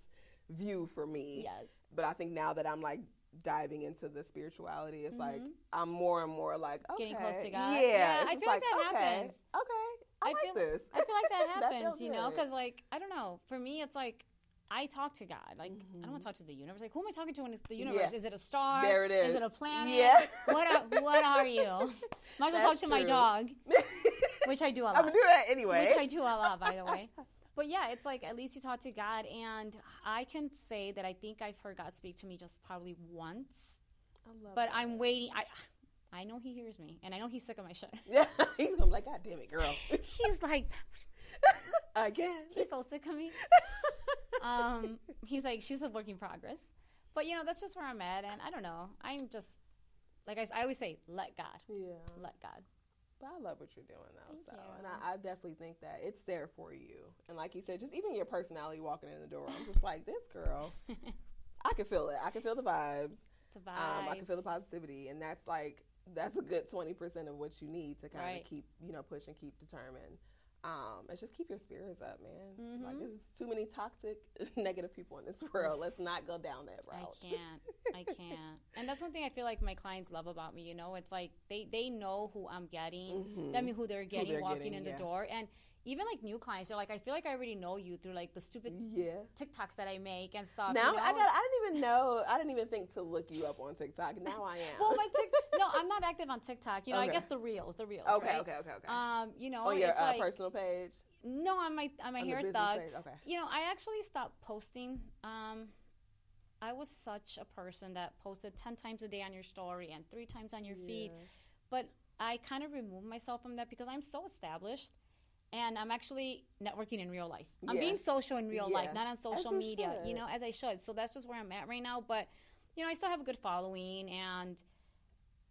view for me. Yes. But I think now that I'm like diving into the spirituality, it's like Mhm. I'm more and more like okay, Getting close to God. Yeah, Yeah, I feel like that okay, happens. Okay, I, I like feel- this. I feel like that *laughs* That happens, feels you know, because like I don't know. For me, it's like I talk to God. Like I don't want to talk to the universe. Like who am I talking to in the universe? Mm-hmm. Yeah. Is it a star? There it Is is. it a planet? Yeah. *laughs* What are, What are you? *laughs* Might as well talk That's to my dog, which I do a I'm lot. gonna do that anyway. Which I do a lot, by the way. But yeah, it's like at least you talk to God, and I can say that I think I've heard God speak to me just probably once. I love But that. I'm waiting. I I know He hears me, and I know He's sick of my shit. *laughs* Yeah, I'm like, God damn it, girl. *laughs* He's like, *laughs* Again. he's so sick of me. um, he's like, she's a work in progress. But you know, that's just where I'm at, and I don't know. I'm just like I, I always say, let God, Yeah. let God. But I love what you're doing though. Thank so, you. and I, I definitely think that it's there for you. And like you said, just even your personality walking in the door, I'm just like this girl. *laughs* I can feel it. I can feel the vibes. To vibe. Um, I can feel the positivity, and that's like that's a good twenty percent of what you need to kind of Right. keep you know push and keep determined. Um, and just keep your spirits up, man. Like Mhm. there's too many toxic, *laughs* negative people in this world. Let's not go down that route. I can't. I *laughs* can't. And that's one thing I feel like my clients love about me. You know, it's like they they know who I'm getting. Mhm. I mean, who they're getting they're walking getting, in the door, and even like new clients, they're like, I feel like I already know you through like the stupid Yeah. TikToks that I make and stuff. Now you know? I got. I didn't even know. I didn't even think to look you up on TikTok. Now I am. well, my Tik. *laughs* no, I'm not active on TikTok. You know, I guess the reels, the reels. okay, right? okay, okay, okay. Um, you know, on your uh, like personal page. no, on my on my on hair thug. page. Okay. You know, I actually stopped posting. Um, I was such a person that posted ten times a day on your story and three times on your feed. But I kind of removed myself from that because I'm so established. And I'm actually networking in real life. I'm Yeah. being social in real life, not on social media, you know, as I should. So that's just where I'm at right now. But, you know, I still have a good following and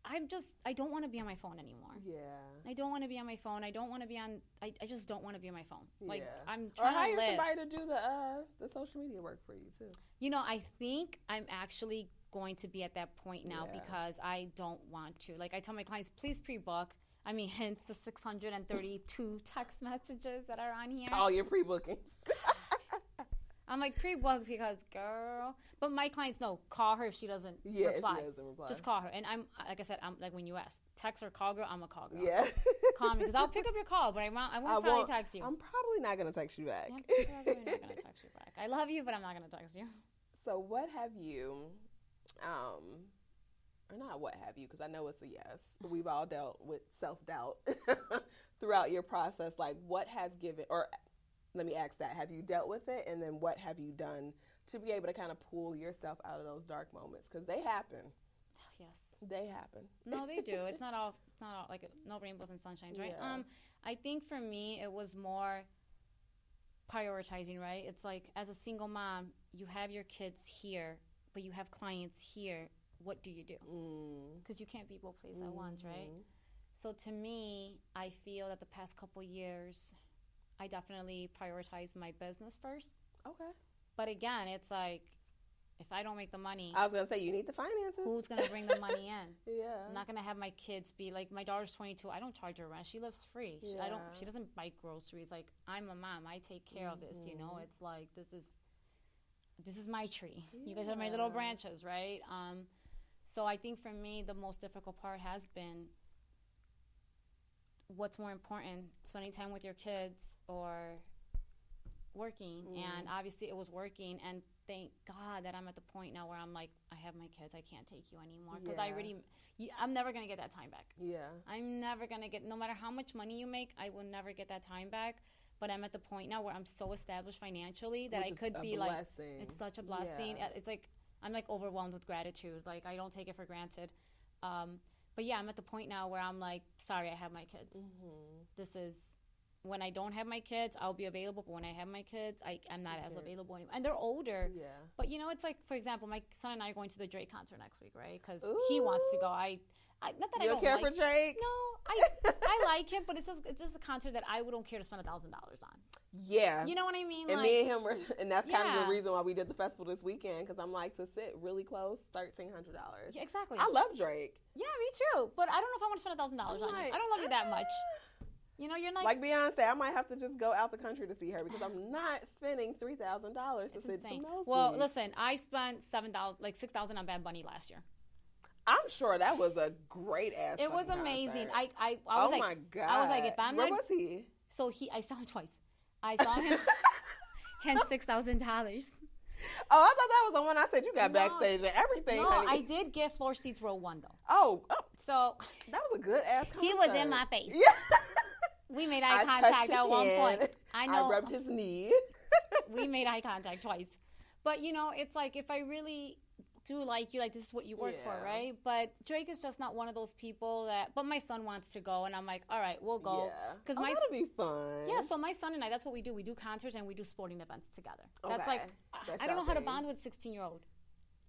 I'm just, I don't want to be on my phone anymore. Yeah. I don't want to be on my phone. I don't want to be on, I, I just don't want to be on my phone. Like, Yeah. I'm Or trying hire to live. somebody to do the uh, the social media work for you too. You know, I think I'm actually going to be at that point now Yeah. because I don't want to. Like, I tell my clients, please pre book. I mean, hence the 632 text messages that are on here. All your pre bookings. *laughs* I'm like, pre book because, girl. But my clients know, call her if she doesn't Yeah, reply. she doesn't reply. Just call her. And I'm, like I said, I'm like when you ask, text or call girl, I'm a call girl. yeah. Call me because I'll pick up your call, but I won't, I won't I probably text you. I'm probably not gonna text you back. Yeah, I'm probably not going to text you back. I love you, but I'm not going to text you. *laughs* So what have you, um, or not what have you? Because I know it's a yes. But we've all dealt with self doubt *laughs* throughout your process. Like, what has given, or let me ask that: Have you dealt with it, and then what have you done to be able to kind of pull yourself out of those dark moments? Because they happen. Yes. They happen. No, they do. *laughs* It's not all. It's not all, like no rainbows and sunshines, right? Yeah. Um, I think for me, it was more prioritizing. Right? It's like as a single mom, you have your kids here, but you have clients here. What do you do? Mm. Because you can't be both places at once, right? Mhm. So to me, I feel that the past couple years, I definitely prioritize my business first. Okay. But again, it's like if I don't make the money, I was gonna say you need the finances. who's gonna bring the money in? *laughs* Yeah. I'm not gonna have my kids be like my daughter's 22. I don't charge her rent. She lives free. She, I don't. She doesn't buy groceries. Like I'm a mom. I take care of this. You know, Mhm. it's like this is this is my tree. You guys are my little branches, right? Um, so I think for me the most difficult part has been what's more important, spending time with your kids or working. And obviously it was working. And thank God that I'm at the point now where I'm like, I have my kids. I can't take you anymore because I Yeah. already. you- I'm never gonna get that time back. yeah. I'm never gonna get, no matter how much money you make, I will never get that time back. But I'm at the point now where I'm so established financially that Which I could be like, it's such a blessing. Yeah. Uh, It's like I'm like overwhelmed with gratitude. Like I don't take it for granted. Um, but yeah, I'm at the point now where I'm like, sorry, I have my kids. Mhm. This is when I don't have my kids, I'll be available. But when I have my kids, I, I'm not as available anymore. And they're older. Yeah. But you know, it's like, for example, my son and I are going to the Drake concert next week, right? Because he wants to go. I, I not that I You don't don't care like, for Drake? No, I I *laughs* like him, but it's just it's just a concert that I wouldn't care to spend a thousand dollars on. Yeah. You know what I mean? and like, me and him were, *laughs* and that's kind of the reason why we did the festival this weekend because I'm like to sit really close, thirteen hundred dollars. yeah, exactly. I love Drake. yeah, me too. But I don't know if I want to spend a thousand dollars I'm on you. I don't love you that much. ah. You know, you're like, Like Beyonce, I might have to just go out the country to see her because I'm *sighs* not spending three thousand dollars to sit some nosebleeds. Well, listen, I spent seven dollars, like six thousand on Bad Bunny last year. I'm sure that was a great ass. It was amazing. concert. I I, I oh was like, my god! I was like, if I'm where not- was he? so he, I saw him twice. I saw him, *laughs* hence six thousand dollars. Oh, I thought that was the one I said you got No. backstage and everything. No, honey. I did get floor seats row one though. Oh, oh, So that was a good ass. he was in my face. Yeah. We made eye touched contact at one hand. point. I know. I rubbed his knee. we made eye contact twice. But you know, it's like if I really do like you, like this is what you work for, right? But Drake is just not one of those people that. But my son wants to go, and I'm like, all right, we'll go. Yeah. 'Cause oh, my- that'll be fun. Yeah, so my son and I, that's what we do. We do concerts and we do sporting events together. Okay. That's like, That's I don't know y'all how to bond with 16 year old.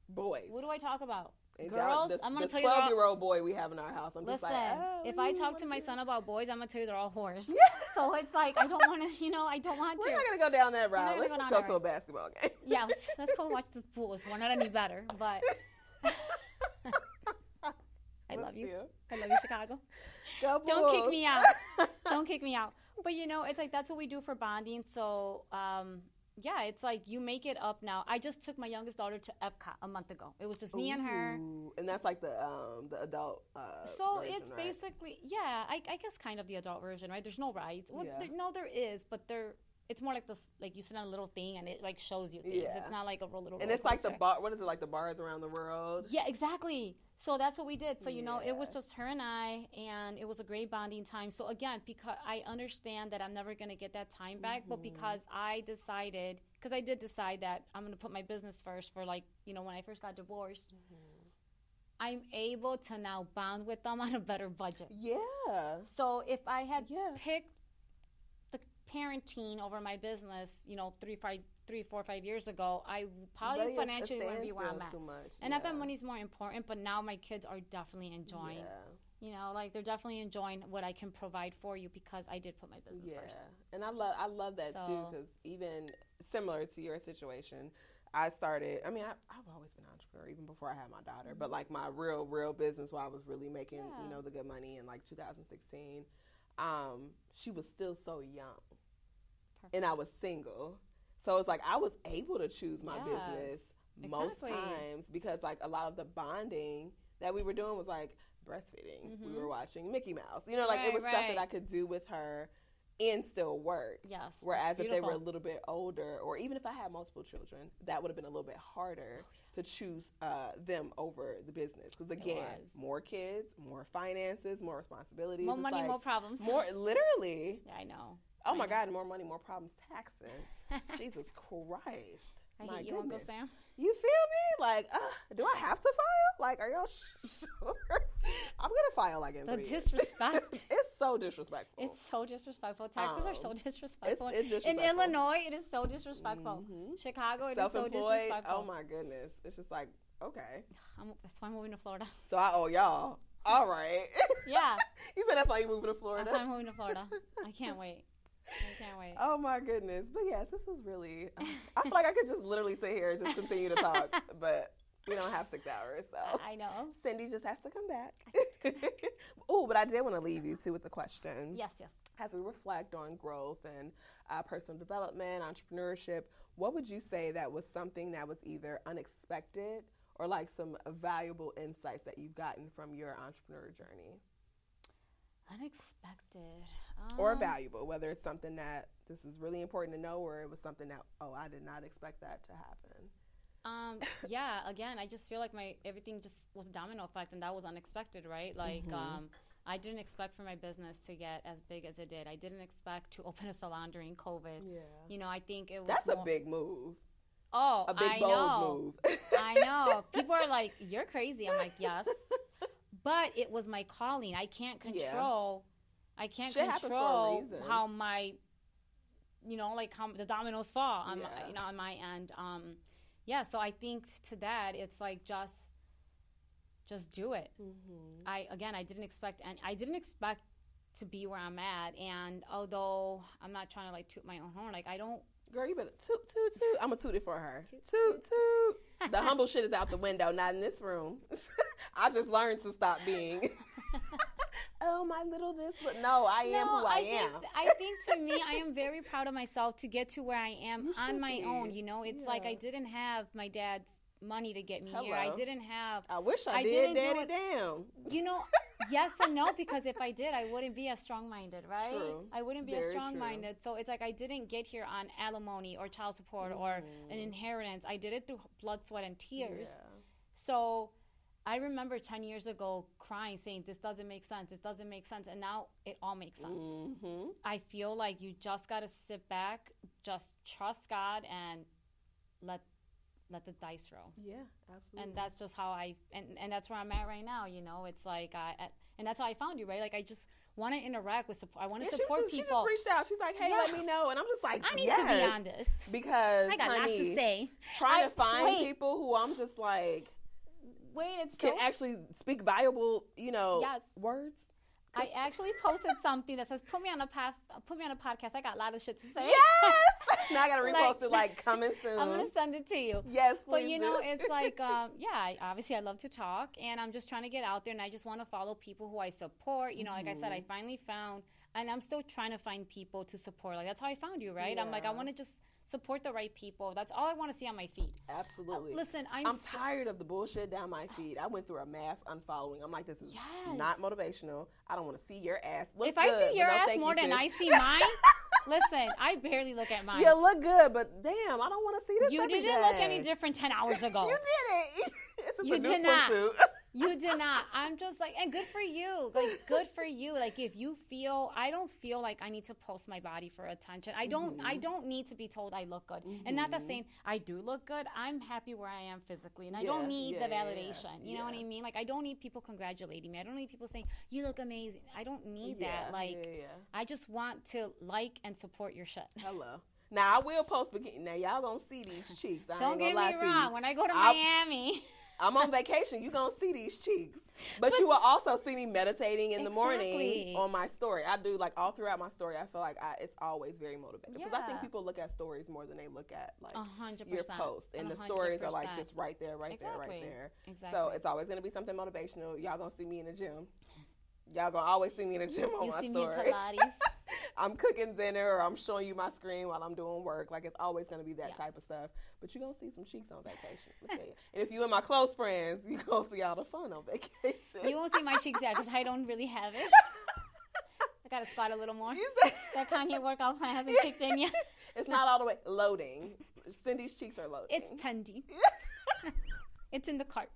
boys. What do I talk about? And Girls, the, I'm gonna tell you. they're 12 year old boy we have in our house. I'm just Listen, like, oh, if I talk wanna my do? son about boys, I'm gonna tell you they're all whores. Yeah. *laughs* So it's like I don't want to, you know, I don't want to. We're not gonna go down that route. Let's go just go to a basketball game. *laughs* yeah, let's, let's go watch the Bulls. We're not any better, but *laughs* I Let's love you. see. I love you, Chicago. Go Don't kick me out. Don't kick me out. but you know, it's like that's what we do for bonding. So, um, yeah, it's like you make it up now. I just took my youngest daughter to Epcot a month ago. It was just me and her. And that's like the um the adult. Uh, So version, it's right? basically, yeah, I, I guess kind of the adult version, right? There's no rides. Well, Yeah. there, no, there is, but there. It's more like this, like you sit on a little thing and it like shows you things. Yeah. It's not like a little. And it's like the bar. What is it like the bars around the world? Yeah, exactly. So that's what we did. So you know, it was just her and I, and it was a great bonding time. So again, because I understand that I'm never going to get that time back, but Mm-hmm. because I decided, because I did decide that I'm going to put my business first for like you know when I first got divorced, Mm-hmm. I'm able to now bond with them *laughs* on a better budget. Yeah. So if I had Yeah. picked the parenting over my business, you know, three, five, three, four, five years ago, I probably But financially wouldn't be where I'm at. Too much. And not that yeah. money's more important, but now my kids are definitely enjoying. Yeah. You know, like they're definitely enjoying what I can provide for you because I did put my business Yeah, first. and I love I love that too because even similar to your situation, I started. I mean, I, I've always been an entrepreneur even before I had my daughter, but like my real real business, where I was really making Yeah. you know the good money in like 2016. Um, she was still so young, and I was single, so it's like I was able to choose my Yes, business most exactly. times because like a lot of the bonding that we were doing was like breastfeeding. We were watching Mickey Mouse. You know, like it Mm-hmm. Right, was stuff that. I could do with her and still work. Yes. Whereas if they were a little bit older, or even if I had multiple children, that would have been a little bit harder to choose uh, them over the business. Because again, more kids, more finances, more responsibilities. more It's money, like more problems. more literally. Yeah, I know. Oh my. God, more money, more problems, taxes. *laughs* Jesus Christ. I my hate you, Uncle goodness. Sam. You feel me? Like, uh, do I have to file? Like, are y'all *laughs* sure? I'm gonna file like in The disrespect. *laughs* it's so disrespectful. It's so disrespectful. Taxes are so Um, disrespectful. it's In disrespectful. Illinois, it is so disrespectful. Mhm. Chicago, it is so disrespectful. Oh my goodness, it's just like okay. I'm, that's why I'm moving to Florida. So I owe y'all. All right. Yeah, you said that's why you're moving to Florida. that's why I'm moving to Florida. I can't wait. I can't wait. Oh my goodness. But yes, this is really. I feel like I could just literally sit here and just continue to talk, *laughs* but we don't have six hours, so. I know. Cindy just has to come back. *laughs* oh, but I did want to leave you too with the question. Yes, yes. As we reflect on growth and uh, personal development, entrepreneurship, what would you say that was something that was either unexpected or like some valuable insights that you've gotten from your entrepreneur journey? Unexpected. Or Um, valuable, whether it's something that this is really important to know or it was something that, oh, I did not expect that to happen. Um, *laughs* yeah, again, I just feel like my everything just was a domino effect, and that was unexpected, right? Like, Mm-hmm. um, I didn't expect for my business to get as big as it did. I didn't expect to open a salon during COVID. Yeah. You know, I think it was That's a big move. oh, A big I bold know. move. I know. *laughs* People are like, "You're crazy." I'm like, "Yes," *laughs* but it was my calling. I can't Yeah. control. I can't Shit happens for a control how my, you know, like how the dominoes fall on my, you know, on my end. Um, yeah. So I think to that, it's like just, just do it. Mm-hmm. I again, I didn't expect, and I didn't expect to be where I'm at. And although I'm not trying to like toot my own horn, like I don't Girl, you better toot, toot, toot. I'm to toot it for her. Toot, toot. The *laughs* humble shit is out the window, not in this room. *laughs* I just learned to stop being. *laughs* oh, my little this. But no, I am who I, am. Think, I think to me, I am very proud of myself to get to where I am You on my be. own. You know, it's like I didn't have my dad's money to get me here. I didn't have, I wish I, I did, didn't do daddy it- damn. you know, yes and no, because if I did, I wouldn't be as strong minded, *laughs* right? True. I wouldn't be as Very true. strong minded. So it's like I didn't get here on alimony or child support or an inheritance. I did it through blood, sweat, and tears. Mm. Yeah. So I remember 10 years ago crying, saying, This doesn't make sense. This doesn't make sense. And now it all makes sense. Mm-hmm. I feel like you just got to sit back, just trust God, and let let the dice roll. Yeah, absolutely. And that's just how I and, and that's where I'm at right now. You know, it's like I and that's how I found you, right? Like I just want to interact with support. I want to Yeah, support she, just, people. she just reached out. She's like, hey, Yeah. let me know. And I'm just like, I need yes. to be on this. Because, I got lots to say. trying I- to find wait. people who I'm just like, Wait, it's can so actually speak viable, you know, Yes. words. I actually posted something that says, "Put me on a path, put me on a podcast." I got a lot of shit to say. Yes! now I got to *laughs* repost Like- it like coming soon. *laughs* I'm gonna send it to you. yes, But you know, *laughs* it's like, um, yeah, I, obviously I love to talk, and I'm just trying to get out there, and I just want to follow people who I support. You know, like I said, I Mm-hmm. finally found and I'm still trying to find people to support. Like that's how I found you, right? I'm like, I want to just support the right people. That's all I want to see on my feed. Absolutely. Uh, listen, I'm, I'm so- tired of the bullshit down my feed. I went through a mass unfollowing. I'm like, this is Yes. not motivational. I don't want to see your ass. Look if I see your no ass more you, than sis. I see mine, *laughs* listen, I barely look at mine. You look good, but damn, I don't want to see this. You didn't look any different 10 hours *laughs* ago. *laughs* You didn't. it's just You did not. You did not. I'm just like, and good for you. Like, good for you. Like, if you feel, I don't feel like I need to post my body for attention. I don't. Mm-hmm. I don't need to be told I look good. And not that saying I do look good. I'm happy where I am physically, and I Yeah, don't need yeah, the yeah, yeah. validation. You know what I mean? Like, I don't need people congratulating me. I don't need people saying you look amazing. I don't need that. Like. I just want to like and support your shit. *laughs* Hello. Now I will post bikini. Now y'all gonna see these cheeks. I Don't get me wrong. When I go to I'll- Miami, I'm on vacation. You gonna see these cheeks, but, you will also see me meditating in the morning on my story. I do like all throughout my story. I feel like I, it's always very motivating because I think people look at stories more than they look at like A hundred your percent. post, and A the stories are like just right there, right there, right there. Exactly. So it's always gonna be something motivational. Y'all gonna see me in the gym. Y'all gonna always see me in the gym on you my see me story. Pilates. *laughs* I'm cooking dinner or I'm showing you my screen while I'm doing work. Like it's always gonna be that type of stuff. But you're gonna see some cheeks on vacation. Let me tell you. *laughs* And if you and my close friends, you gonna see all the fun on vacation. You won't see my cheeks yet because I don't really have it. *laughs* I gotta squat a little more. That Kanye workout plan hasn't kicked in yet. it's not all the way loading. Cindy's cheeks are loading. It's pending. It's in the cart.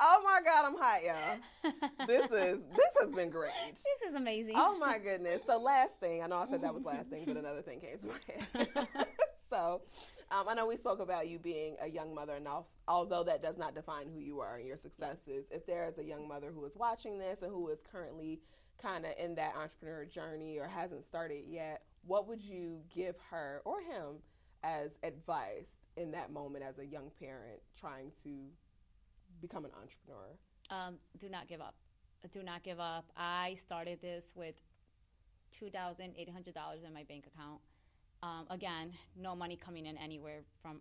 Oh my god, I'm hot, y'all. This *laughs* is this has been great. this is amazing. Oh my goodness. So last thing, I know I said that was last thing, but *laughs* another thing came to my head. *laughs* so um, I know we spoke about you being a young mother, and although that does not define who you are and your successes, if there is a young mother who is watching this and who is currently kind of in that entrepreneur journey or hasn't started yet, what would you give her or him as advice in that moment as a young parent trying to become an entrepreneur? um, do not give up. Do not give up. I started this with two thousand eight hundred dollars in my bank account. Um, again, no money coming in anywhere from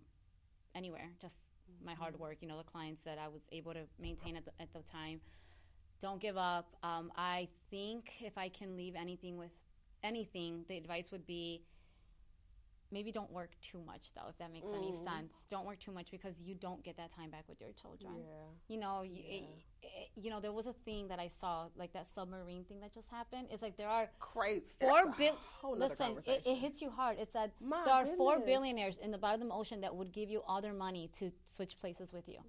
anywhere. Just my hard work. You know, the clients that I was able to maintain at the, at the time. Don't give up. Um, I think if I can leave anything with anything, the advice would be maybe don't work too much though if that makes any Mm. sense. Don't work too much because you don't get that time back with your children. Yeah. you know you, it, it- you know there was a thing that i saw like that submarine thing that just happened. It's like there are Crazy. four That's a bill whole nother listen it, it hits you hard. It said My there are four billionaires in the bottom of the ocean that would give you all their money to switch places with you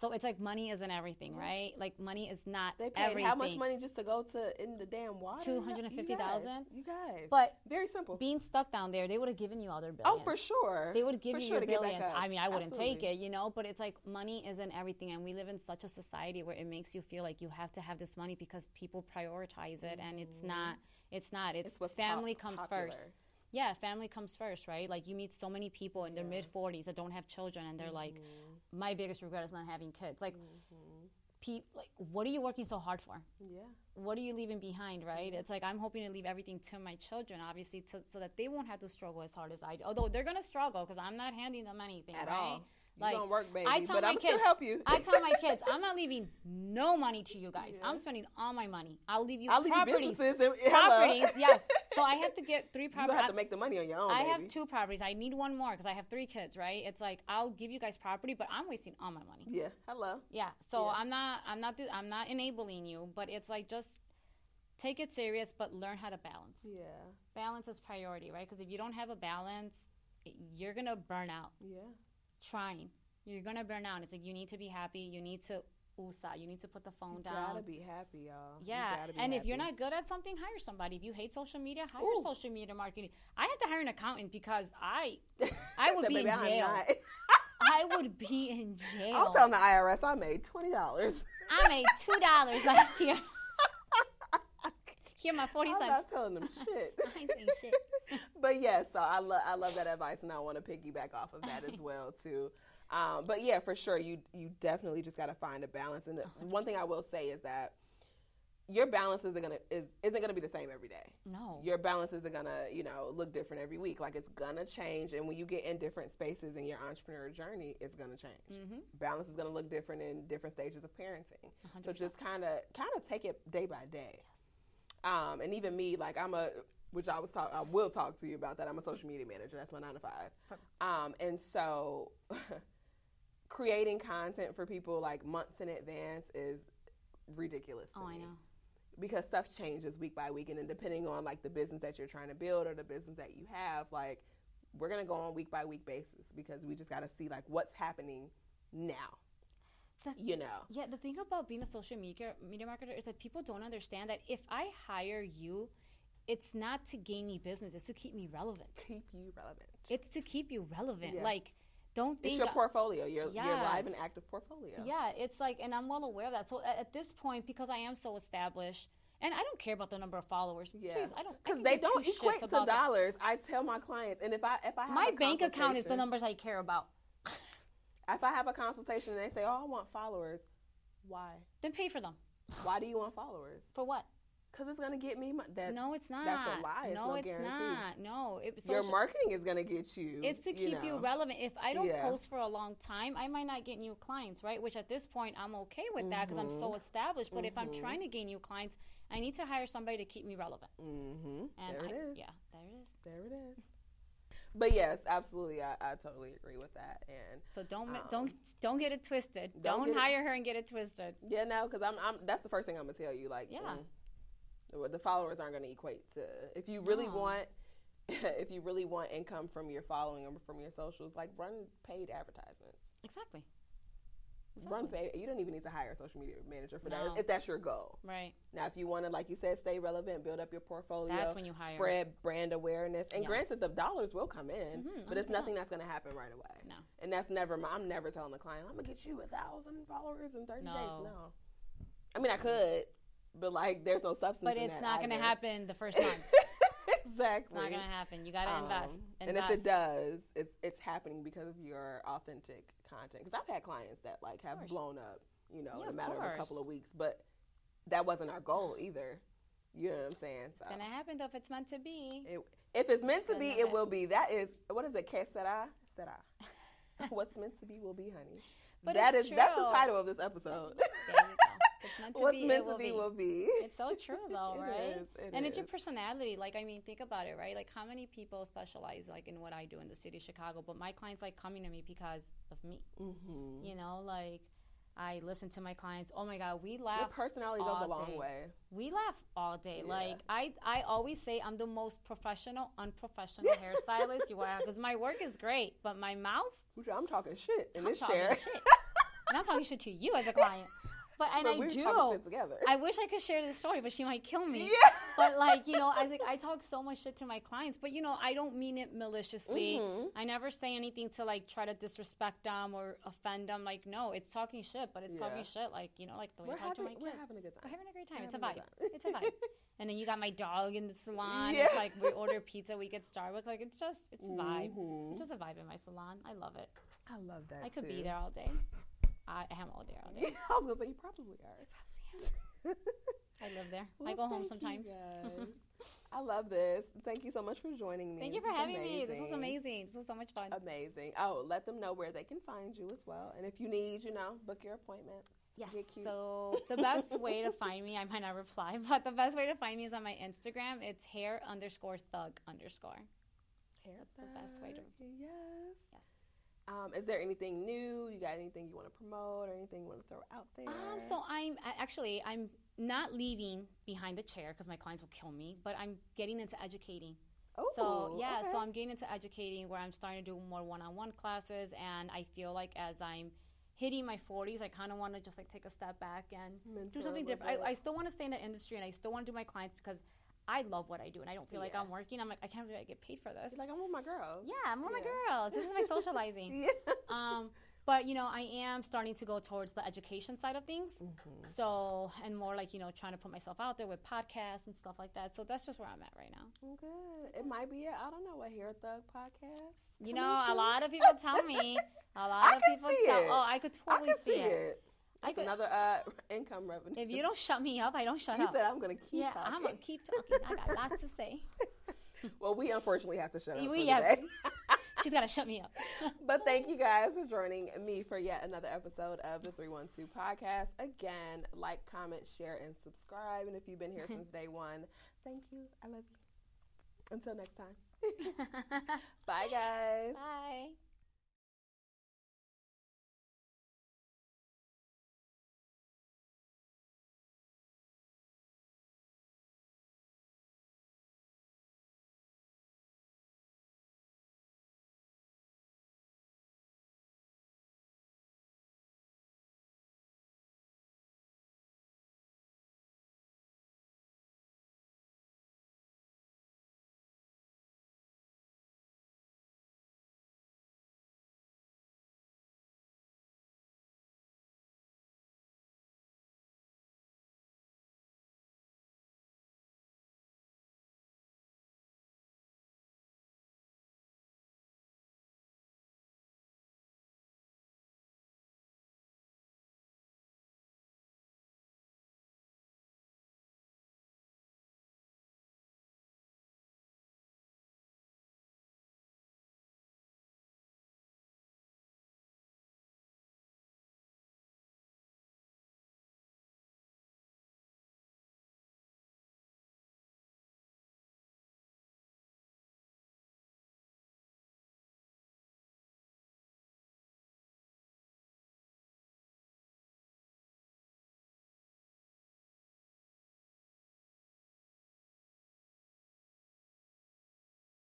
so it's like money isn't everything right like money is not They paid everything how much money just to go to in the damn water? 250,000? You guys, but very simple. being stuck down there they would have given you all their billions oh, for sure. they would give For you sure your to get back billions. I mean, I wouldn't take it, you know, but it's like money isn't everything. And we live in such a society where it makes you feel like you have to have this money because people prioritize it. And it's not, it's not. It's, It's family pop- comes popular. first. Yeah, family comes first, right? Like you meet so many people in their mid 40s that don't have children and they're like, Mm-hmm. My biggest regret is not having kids. Like, mm-hmm. pe- like, what are you working so hard for? Yeah. what are you leaving behind, right? It's like I'm hoping to leave everything to my children, obviously, to, so that they won't have to struggle as hard as I do. Although they're gonna struggle because I'm not handing them anything At right? all. You Like gonna work, baby, I tell but my still kids, help you. I tell my kids, *laughs* I'm not leaving no money to you guys. I'm spending all my money. I'll leave you I'll leave you properties. And, properties, yes. *laughs* So I have to get three properties. You have to make the money on your own. I baby. have two properties. I need one more because I have three kids, right? It's like I'll give you guys property, but I'm wasting all my money. Yeah. Hello. Yeah. So Yeah. I'm not I'm not I'm not enabling you, but it's like just take it serious but learn how to balance. Yeah. Balance is priority, right? Because if you don't have a balance, you're to burn out Yeah. Trying. You're to burn out. It's like you need to be happy, you need to USA, you need to put the phone You down. gotta be happy, y'all. You yeah, and if you're not good at something, hire somebody. If you hate social media, hire Ooh. social media marketing. I had to hire an accountant because I, *laughs* *laughs* I would be in jail. I would be in jail. I'm telling the IRS I made twenty dollars. I made two dollars last year. *laughs* Here, my 40 I'm not telling them *laughs* shit. I ain't saying shit. *laughs* but yes, so I love I love that advice, and I want to piggyback off of that as *laughs* well too. Um, but yeah, for sure, you you definitely just got to find a balance. And the, one thing I will say is that your balance isn't gonna is isn't gonna be the same every day. No. Your balance isn't gonna you know look different every week. Like it's gonna change, and when you get in different spaces in your entrepreneur journey, it's gonna change. Mm-hmm. Balance is gonna look different in different stages of parenting. So 100%. just kind of kind of take it day by day. Um, and even me, like I'm a which I was talk I will talk to you about that. I'm a social media manager. That's my nine to five. Um, and so *laughs* creating content for people like months in advance is ridiculous. Oh, I know. because stuff changes week by week and then depending on like the business that you're trying to build or the business that you have like we're going to go on week by week basis because we just got to see like what's happening now The- you know Yeah, the thing about being a social media media marketer is that people don't understand that if I hire you, it's not to gain me business; it's to keep me relevant. keep you relevant It's to keep you relevant. Yeah. Like, don't think it's your portfolio your, your live and active portfolio Yeah, it's like, and I'm well aware of that. So at, at this point, because I am so established, and I don't care about the number of followers. yeah Please, I don't. Because they don't equate to dollars i tell my clients and if i if i have My bank account is the numbers I care about. If i have a consultation and they say oh i want followers why Then pay for them. why do you want followers For what? because it's going to get me mo- that No, it's not. that's a lie. It's no, no it's guarantee. not. No, it, your marketing is going to get you It's to keep you, know. relevant. If I don't Yeah. post for a long time, I might not get new clients, right? Which at this point, I'm okay with that because I'm Mm-hmm. so established. But if I'm trying to gain new clients, I need to hire somebody to keep me relevant. Mm-hmm. And there I, it is. yeah, there it is. There it is. But yes, absolutely, I, I totally agree with that. And So don't Um, don't don't get it twisted. don't Don't, get it- hire her and get it twisted. yeah, no, because I'm, I'm. That's the first thing I'm gonna tell you. Like, Yeah. mm, the- the followers aren't gonna equate to. If you really No. want, *laughs* if you really want income from your following or from your socials, like run paid advertisements. Exactly. Run paid. You don't even need to hire a social media manager for No. that if that's your goal. Right. Now, if you want to, like you said, stay relevant, build up your portfolio, That's when you hire. spread brand awareness, and Yes. granted, the dollars will come in, Mhm, but it's 100%. nothing that's going to happen right away. No. And that's never. my- I'm never telling the client, "I'm gonna get you a thousand followers in 30 No. days." No. I mean, I could, but like, there's no substance. But it's not going to happen the first *laughs* time. exactly. It's not going to happen. You got to Um, invest. And if it does, it's it's happening because of your authentic content. Because I've had clients that like have blown up, you know, Yeah, in a matter of a couple of weeks. But that wasn't our goal either. You know what I'm saying? It's to happen though if it's meant to be. It, if it's meant to be, it will be. That is what is it? Que sera? Sera. *laughs* What's meant to be will be, honey. But that is that's the title of this episode. There you go. It's meant to What's be. meant it to will be be. will be. It's so true *laughs* though, It right? is, it and it's your personality. Like I mean, think about it, right? Like how many people specialize like in what I do in the city of Chicago, but my clients like coming to me because of me. hmm You know, like I listen to my clients. Oh my god, we Your laugh. personality goes a long day. way. We laugh all day. Yeah. Like I, I always say I'm the most professional, unprofessional *laughs* hairstylist you are because my work is great, but my mouth, I'm talking shit in I'm this talking chair. shit. and I'm talking shit to you as a client. *laughs* But and but I do. I wish I could share this story, but she might kill me. yeah. *laughs* But like you know, I think I talk so much shit to my clients, but you know, I don't mean it maliciously. Mhm. I never say anything to like try to disrespect them or offend them. Like no, it's talking shit, but it's Yeah. talking shit like you know, like the way We're I talk to having, my we're kids. having a good time. We're having a great time. We're It's a vibe. a good It's a vibe. *laughs* And then you got my dog in the salon. Yeah. It's like we order pizza, we get Starbucks. Like it's just it's a vibe. Mhm. It's just a vibe in my salon. I love it. I love that. I could be there all day. I am all day, all day. I was gonna say you probably are. I live there. I go home sometimes. *laughs* I love this. Thank you so much for joining me. Thank you for having me. This was amazing. This was so much fun. Amazing. Oh, let them know where they can find you as well. And if you need, you know, book your appointment. Yes. So the best way to find me, I might not reply, *laughs* but the best way to find me is on my Instagram. It's hair underscore thug underscore. Hair That's the best way to- Yes. Um, is there anything new? You got anything you want to promote or anything you want to throw out there? Um, so I'm I- actually I'm not leaving behind the chair because my clients will kill me, but I'm getting into educating. oh, So yeah, okay. so I'm getting into educating where I'm starting to do more one-on-one classes, and I feel like as I'm hitting my 40s, I kind of want to just like take a step back and Mentor do something different. I, I still want to stay in the industry, and I still want to do my clients because I love what I do, and I don't feel like I'm working. I'm like I can't believe I get paid for this. You're like I'm with my girls. yeah, I'm with Yeah. my girls. This is my socializing. *laughs* Yeah. Um, but you know, I am starting to go towards the education side of things. Mm-hmm. So, and more like, you know, trying to put myself out there with podcasts and stuff like that. So that's just where I'm at right now. Oh, Good. It might be a I don't know a hair thug podcast. You know, a lot of people tell me. A *laughs* lot I of people see tell. it. Oh, I could I totally can see it. That's another uh, *laughs* income revenue. If you don't shut me up, I don't shut you up. said I'm going to keep yeah, talking. I'm gonna keep talking. I got lots to say. *laughs* well, we unfortunately have to shut up We- today. *laughs* She's gotta shut me up. but thank you guys for joining me for yet another episode of the 312 podcast. Again, like, comment, share, and subscribe. And if you've been here since day one, thank you. I love you. Until next time. Bye, guys. Bye.